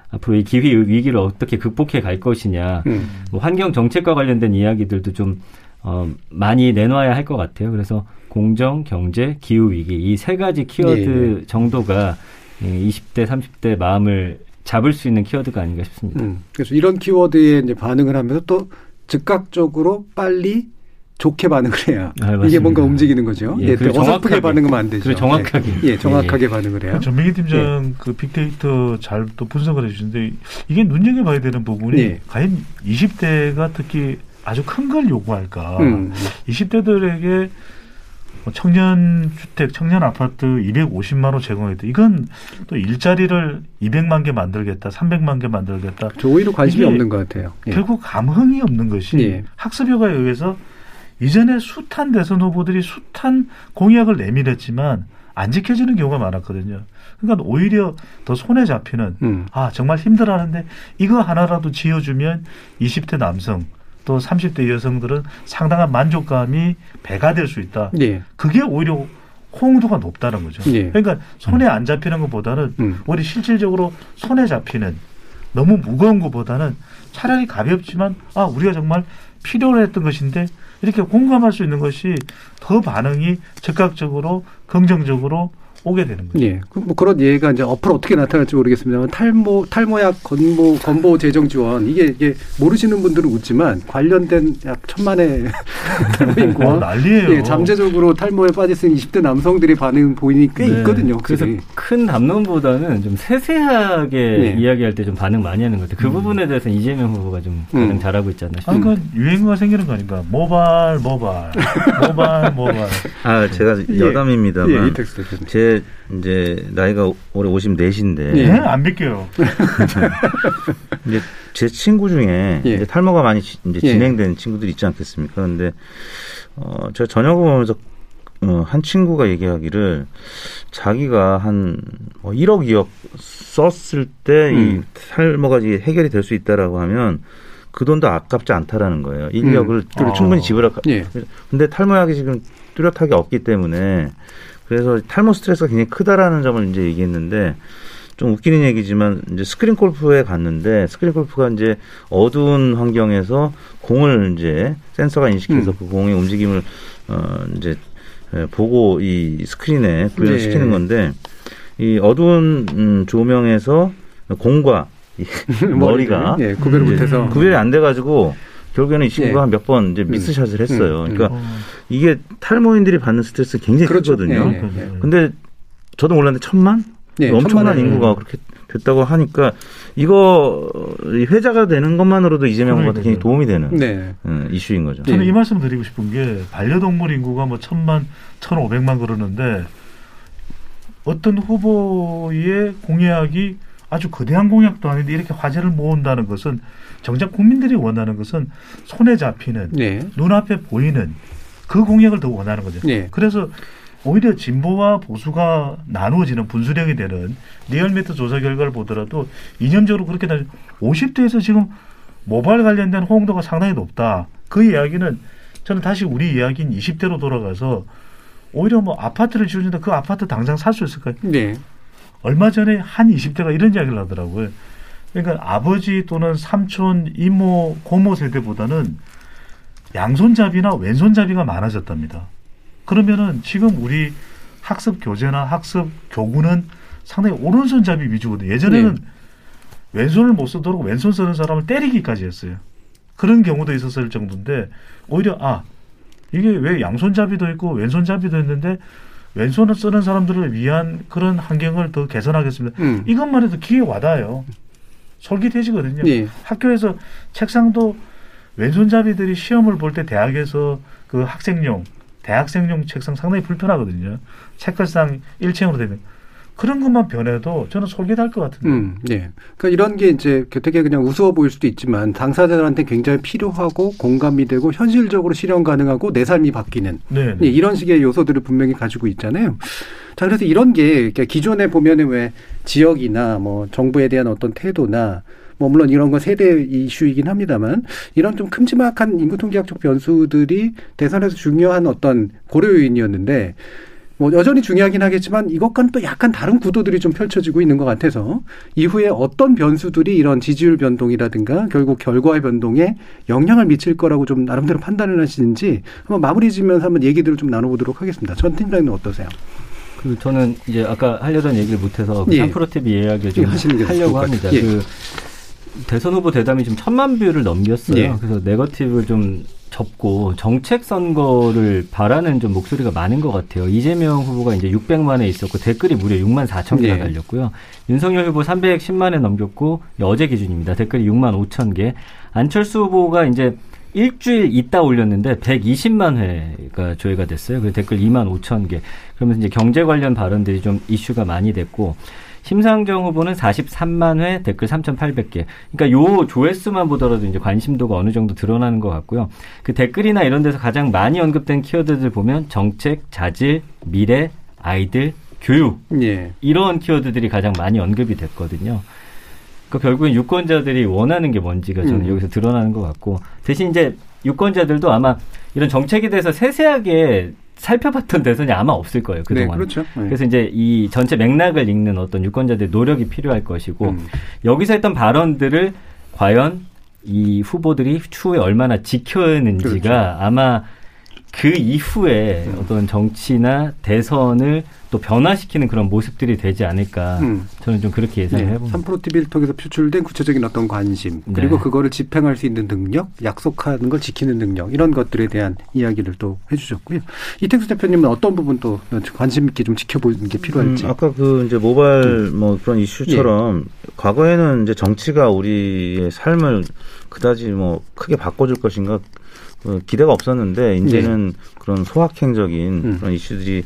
앞으로 이 기후 위기를 어떻게 극복해 갈 것이냐, 음. 뭐 환경 정책과 관련된 이야기들도 좀 어, 많이 내놔야 할 것 같아요. 그래서 공정, 경제, 기후 위기 이 세 가지 키워드 예. 정도가 이 20대, 30대 마음을 잡을 수 있는 키워드가 아닌가 싶습니다. 음. 그래서 이런 키워드에 이제 반응을 하면서 또 즉각적으로 빨리 좋게 반응을 해야 아, 이게. 뭔가 움직이는 거죠. 예, 예, 그리고 어설프게 정확하게. 반응하면 안 되죠. 그리고 정확하게. 예, 예, 정확하게 예. 반응을 해요. 전민기 팀장 예. 그 빅데이터 잘 또 분석을 해주시는데 이게 눈여겨 봐야 되는 부분이 예. 과연 20대가 특히 아주 큰 걸 요구할까? 음. 20대들에게 뭐 청년 주택, 청년 아파트 250만 호 제공했다. 이건 또 일자리를 200만 개 만들겠다, 300만 개 만들겠다. 저 오히려 관심이 없는 것 같아요. 예. 결국 감흥이 없는 것이 예. 학습효과에 의해서 이전에 숱한 대선 후보들이 숱한 공약을 내밀었지만 안 지켜지는 경우가 많았거든요. 그러니까 오히려 더 손에 잡히는 음. 아 정말 힘들어하는데 이거 하나라도 지어주면 20대 남성 또 30대 여성들은 상당한 만족감이 배가 될 수 있다. 예. 그게 오히려 호응도가 높다는 거죠. 예. 그러니까 손에 안 잡히는 것보다는 음. 우리 실질적으로 손에 잡히는 너무 무거운 것보다는 차라리 가볍지만 아 우리가 정말 필요로 했던 것인데 이렇게 공감할 수 있는 것이 더 반응이 즉각적으로 긍정적으로 오게 되는 거죠. 예. 그- 뭐 그런 예가 이제 앞으로 어떻게 나타날지 모르겠습니다만 탈모 탈모약 건보 건보 재정 지원 이게 이게 모르시는 분들은 웃지만 관련된 약 천만의 탈모인과 어, 난리예요. 예, 잠재적으로 탈모에 있는 20대 남성들의 반응 보이니 꽤 네. 있거든요. 그래서 확실히. 큰 담론보다는 좀 세세하게 네. 이야기할 때 좀 반응 많이 하는 것 같아요. 그 부분에 대해서 는 이재명 후보가 좀 가장 음. 잘하고 있지 않나 아, 싶습니다. 그건 유행어가 생기는 거 아닌가? 모발, 모발, 모발, 모발. 아, 제가 예. 여담입니다만 예. 제 근데 이제 나이가 올해 54인데 네, 안 믿겨요. 이제 제 친구 중에 예. 이제 탈모가 많이 지- 이제 예. 진행된 친구들이 있지 않겠습니까? 그런데 어 제가 저녁을 보면서 어, 한 친구가 얘기하기를 자기가 한 뭐 1억 2억 썼을 때이 음. 탈모가 이제 해결이 될 수 있다라고 하면 그 돈도 아깝지 않다라는 거예요. 1, 2억을 그렇죠. 충분히 지불할. 예. 근데 탈모약이 지금 뚜렷하게 없기 때문에 그래서 탈모 스트레스가 굉장히 크다라는 점을 이제 얘기했는데 좀 웃기는 얘기지만 이제 스크린 골프에 갔는데 스크린 골프가 이제 어두운 환경에서 공을 이제 센서가 인식해서 음. 그 공의 움직임을 어 이제 예, 보고 이 스크린에 구현시키는 네. 건데 이 어두운 음, 조명에서 공과 이 머리가 예, 구별을 못해서 구별이 안 돼가지고 결국에는 이 친구가 예. 한몇번 이제 음. 미스샷을 했어요. 음, 음. 그러니까 이게 탈모인들이 받는 스트레스 굉장히 그렇죠. 크거든요. 예, 예, 예. 근데 저도 몰랐는데 천만? 예, 엄청난 천만을- 인구가 그렇게 됐다고 하니까 이거 이 회자가 되는 것만으로도 이재명 후보한테 굉장히 도움이 되는 네. 음, 이슈인 거죠. 저는 이 말씀 드리고 싶은 게 반려동물 인구가 뭐 천만, 천오백만 그러는데 어떤 후보의 공약이 아주 거대한 공약도 아닌데 이렇게 화제를 모은다는 것은 정작 국민들이 원하는 것은 손에 잡히는 네. 눈앞에 보이는 그 공약을 더 원하는 거죠. 네. 그래서 오히려 진보와 보수가 나누어지는 분수령이 되는 리얼미터 조사 결과를 보더라도 이념적으로 그렇게 다 50대에서 지금 모바일 관련된 호응도가 상당히 높다. 그 이야기는 저는 다시 우리 이야기인 20대로 돌아가서 오히려 뭐 아파트를 지어준다 그 아파트 당장 살 수 있을까요? 네. 얼마 전에 한 20대가 이런 이야기를 하더라고요. 그러니까 아버지 또는 삼촌, 이모, 고모 세대보다는 양손잡이나 왼손잡이가 많아졌답니다. 그러면은 지금 우리 학습 교재나 학습 교구는 상당히 오른손잡이 위주거든요. 예전에는 네. 왼손을 못 쓰도록 왼손 쓰는 사람을 때리기까지 했어요. 그런 경우도 있었을 정도인데 오히려 아 이게 왜 양손잡이도 있고 왼손잡이도 있는데 왼손을 쓰는 사람들을 위한 그런 환경을 더 개선하겠습니다. 음. 이것만 해도 귀에 와닿아요. 솔깃해지거든요. 예. 학교에서 책상도 왼손잡이들이 시험을 볼 때 대학에서 그 학생용, 대학생용 책상 상당히 불편하거든요. 책걸상 일체형으로 되면 그런 것만 변해도 저는 솔깃할 것 같은데. 음, 예. 그러니까 이런 게 이제 되게 그냥 우스워 보일 수도 있지만 당사자들한테 굉장히 필요하고 공감이 되고 현실적으로 실현 가능하고 내 삶이 바뀌는 네. 예, 이런 식의 요소들을 분명히 가지고 있잖아요. 자, 그래서 이런 게 기존에 보면은 왜 지역이나 뭐 정부에 대한 어떤 태도나 뭐 물론 이런 건 세대 이슈이긴 합니다만 이런 좀 큼지막한 인구 통계학적 변수들이 대선에서 중요한 어떤 고려 요인이었는데 뭐 여전히 중요하긴 하겠지만 이것과는 또 약간 다른 구도들이 좀 펼쳐지고 있는 것 같아서 이후에 어떤 변수들이 이런 지지율 변동이라든가 결국 결과의 변동에 영향을 미칠 거라고 좀 나름대로 판단을 하시는지 한번 마무리 지면서 한번 얘기들을 좀 나눠보도록 하겠습니다. 전 팀장님 어떠세요? 그 저는 이제 아까 하려던 얘기를 못해서 그 예. 3프로 TV 이야기를 좀 예, 하시는 게 하려고 것 합니다. 예. 그 대선 후보 대담이 지금 천만 뷰를 넘겼어요. 예. 그래서 네거티브를 좀 접고 정책 선거를 바라는 좀 목소리가 많은 것 같아요. 이재명 후보가 이제 600만에 있었고 댓글이 무려 6만 4천 개가 예. 달렸고요. 윤석열 후보 310만에 넘겼고 어제 기준입니다. 댓글이 6만 5천 개. 안철수 후보가 이제 일주일 있다 올렸는데 120만 회가 조회가 됐어요. 그 댓글 2만 5천 개. 그러면서 이제 경제 관련 발언들이 좀 이슈가 많이 됐고 심상정 후보는 43만 회, 댓글 3,800개. 그러니까 요 조회수만 보더라도 이제 관심도가 어느 정도 드러나는 것 같고요. 그 댓글이나 이런 데서 가장 많이 언급된 키워드들 보면 정책, 자질, 미래, 아이들, 교육 예. 이런 키워드들이 가장 많이 언급이 됐거든요. 그러니까 결국엔 유권자들이 원하는 게 뭔지가 저는 음. 여기서 드러나는 것 같고 대신 이제 유권자들도 아마 이런 정책에 대해서 세세하게 살펴봤던 대선이 아마 없을 거예요 그동안. 네, 그렇죠. 네. 그래서 이제 이 전체 맥락을 읽는 어떤 유권자들의 노력이 필요할 것이고 음. 여기서 했던 발언들을 과연 이 후보들이 추후에 얼마나 지켜내는지가 그렇죠. 아마 그 이후에 음. 어떤 정치나 대선을 또 변화시키는 그런 모습들이 되지 않을까 음. 저는 좀 그렇게 예상을 네, 해봅니다. 3프로 TV를 통해서 표출된 구체적인 어떤 관심 그리고 네. 그거를 집행할 수 있는 능력, 약속하는 걸 지키는 능력 이런 것들에 대한 이야기를 또 해주셨고요. 이택수 대표님은 어떤 부분 또 관심 있게 좀 지켜보는 게 필요할지. 음, 아까 그 이제 모바일 뭐 그런 이슈처럼 과거에는 이제 정치가 우리의 삶을 그다지 뭐 크게 바꿔줄 것인가 그 기대가 없었는데 이제는 네. 그런 소확행적인 음. 그런 이슈들이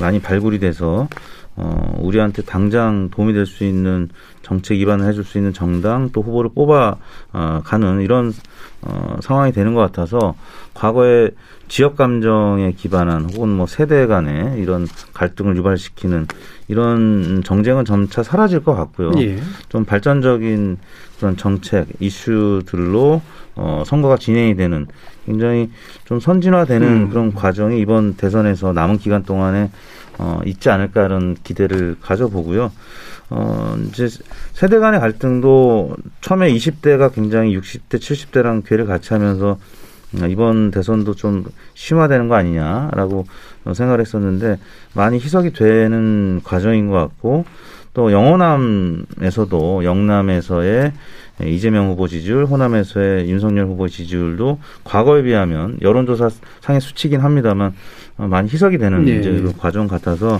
많이 발굴이 돼서 어, 우리한테 당장 도움이 될 수 있는 정책 입안을 해줄 수 있는 정당 또 후보를 뽑아 어, 가는 이런 어, 상황이 되는 것 같아서 과거에 지역 감정에 기반한 혹은 뭐 세대 간의 이런 갈등을 유발시키는 이런 정쟁은 점차 사라질 것 같고요. 예. 좀 발전적인 그런 정책 이슈들로 어, 선거가 진행이 되는 굉장히 좀 선진화되는 음. 그런 과정이 이번 대선에서 남은 기간 동안에 어, 있지 않을까 이런 기대를 가져보고요. 어, 이제 세대 간의 갈등도 처음에 20대가 굉장히 60대, 70대랑 괴를 같이 하면서 이번 대선도 좀 심화되는 거 아니냐라고 생각을 했었는데 많이 희석이 되는 과정인 것 같고 또 영호남에서도 영남에서의 이재명 후보 지지율, 호남에서의 윤석열 후보 지지율도 과거에 비하면 여론조사 상의 수치긴 합니다만 많이 희석이 되는 네. 이제 그 과정 같아서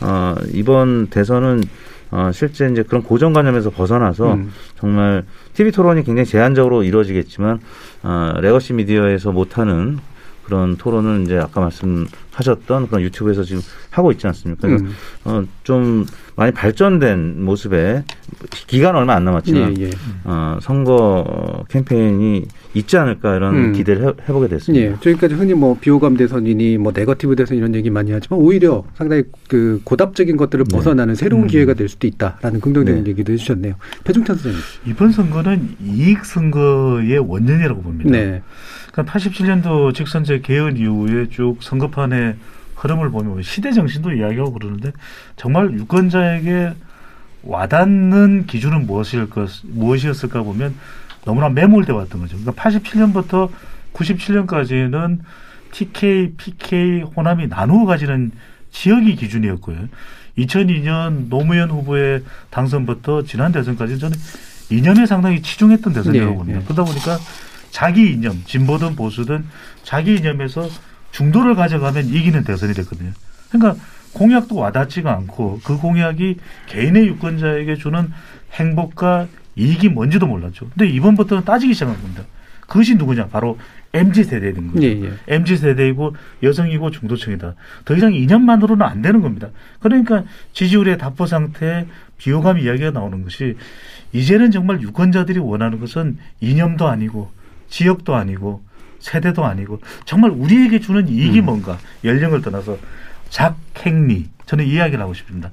어, 이번 대선은 어, 실제 이제 그런 고정관념에서 벗어나서 음. 정말 TV 토론이 굉장히 제한적으로 이루어지겠지만 어, legacy 미디어에서 못하는 그런 토론을 이제 아까 말씀 하셨던 그런 유튜브에서 지금 하고 있지 않습니까? 음. 어, 좀 많이 발전된 모습에 기간 얼마 안 남았지만 예, 예. 어, 선거 캠페인이 있지 않을까 이런 음. 기대를 해, 보게 됐습니다. 예. 저기까지 흔히 뭐 비호감 대선이니 뭐 네거티브 대선 이런 얘기 많이 하지만 오히려 상당히 그 고답적인 것들을 네. 벗어나는 새로운 음. 기회가 될 수도 있다라는 긍정적인 네. 얘기도 해주셨네요. 배종찬 선생님. 이번 선거는 이익 선거의 원년이라고 봅니다. 네. 그러니까 87년도 직선제 개헌 이후에 쭉 선거판에 흐름을 보면 시대 정신도 이야기하고 그러는데 정말 유권자에게 와닿는 기준은 무엇일 것, 무엇이었을까 보면 너무나 매몰돼 왔던 거죠. 그러니까 87년부터 97년까지는 TK, PK, 호남이 나누어 가지는 지역이 기준이었고요. 2002년 노무현 후보의 당선부터 지난 대선까지 저는 이념에 상당히 치중했던 대선이라고 네, 봅니다. 네. 그러다 보니까 자기 이념, 진보든 보수든 자기 이념에서 중도를 가져가면 이기는 대선이 됐거든요. 그러니까 공약도 와닿지가 않고 그 공약이 개인의 유권자에게 주는 행복과 이익이 뭔지도 몰랐죠. 근데 이번부터는 따지기 시작한 겁니다. 그것이 누구냐? 바로 MZ 세대인 거죠. 예, 예. MZ 세대이고 여성이고 중도층이다. 더 이상 이념만으로는 안 되는 겁니다. 그러니까 지지율의 답보 상태, 비호감 이야기가 나오는 것이 이제는 정말 유권자들이 원하는 것은 이념도 아니고 지역도 아니고 세대도 아니고 정말 우리에게 주는 이익이 음. 뭔가 연령을 떠나서 작행리 저는 이야기를 하고 싶습니다.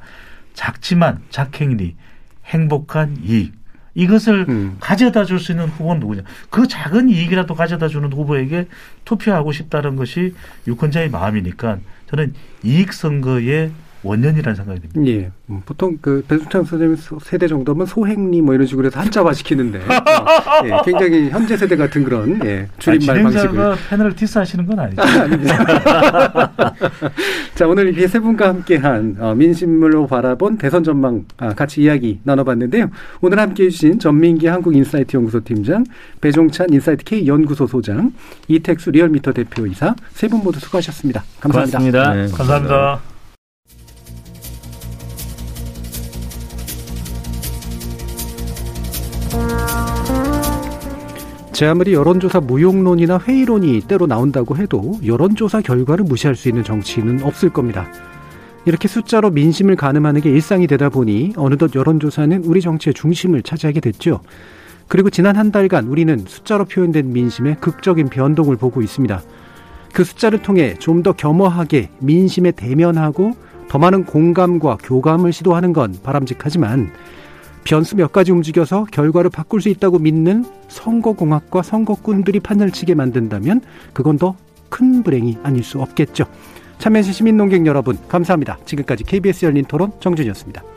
작지만 작행리 행복한 이익 이것을 음. 가져다 줄 수 있는 후보는 누구냐. 그 작은 이익이라도 가져다 주는 후보에게 투표하고 싶다는 것이 유권자의 마음이니까 저는 이익 선거에 원년이라는 생각이 듭니다. 예. 음, 보통 그 배수창 선생님 세대 정도면 소행리 뭐 이런 식으로 해서 한자화 시키는데 어, 예, 굉장히 현재 세대 같은 그런 예, 줄임말 아, 방식을 패널을 디스하시는 건 아니죠. 자 오늘 이렇게 세 분과 함께한 어, 민심으로 바라본 대선 전망 아, 같이 이야기 나눠봤는데요. 오늘 함께해 주신 전민기 한국인사이트 연구소 팀장, 배종찬 인사이트 K 연구소 소장, 이택수 리얼미터 대표이사 세 분 모두 수고하셨습니다. 감사합니다. 고맙습니다. 네, 감사합니다. 감사합니다. 제 아무리 여론조사 무용론이나 회의론이 때로 나온다고 해도 여론조사 결과를 무시할 수 있는 정치인은 없을 겁니다. 이렇게 숫자로 민심을 가늠하는 게 일상이 되다 보니 어느덧 여론조사는 우리 정치의 중심을 차지하게 됐죠. 그리고 지난 한 달간 우리는 숫자로 표현된 민심의 극적인 변동을 보고 있습니다. 그 숫자를 통해 좀 더 겸허하게 민심에 대면하고 더 많은 공감과 교감을 시도하는 건 바람직하지만 변수 몇 가지 움직여서 결과를 바꿀 수 있다고 믿는 선거공학과 선거꾼들이 판을 치게 만든다면 그건 더 큰 불행이 아닐 수 없겠죠. 참여해주신 시민농객 여러분 감사합니다. 지금까지 KBS 열린 토론 정준이었습니다.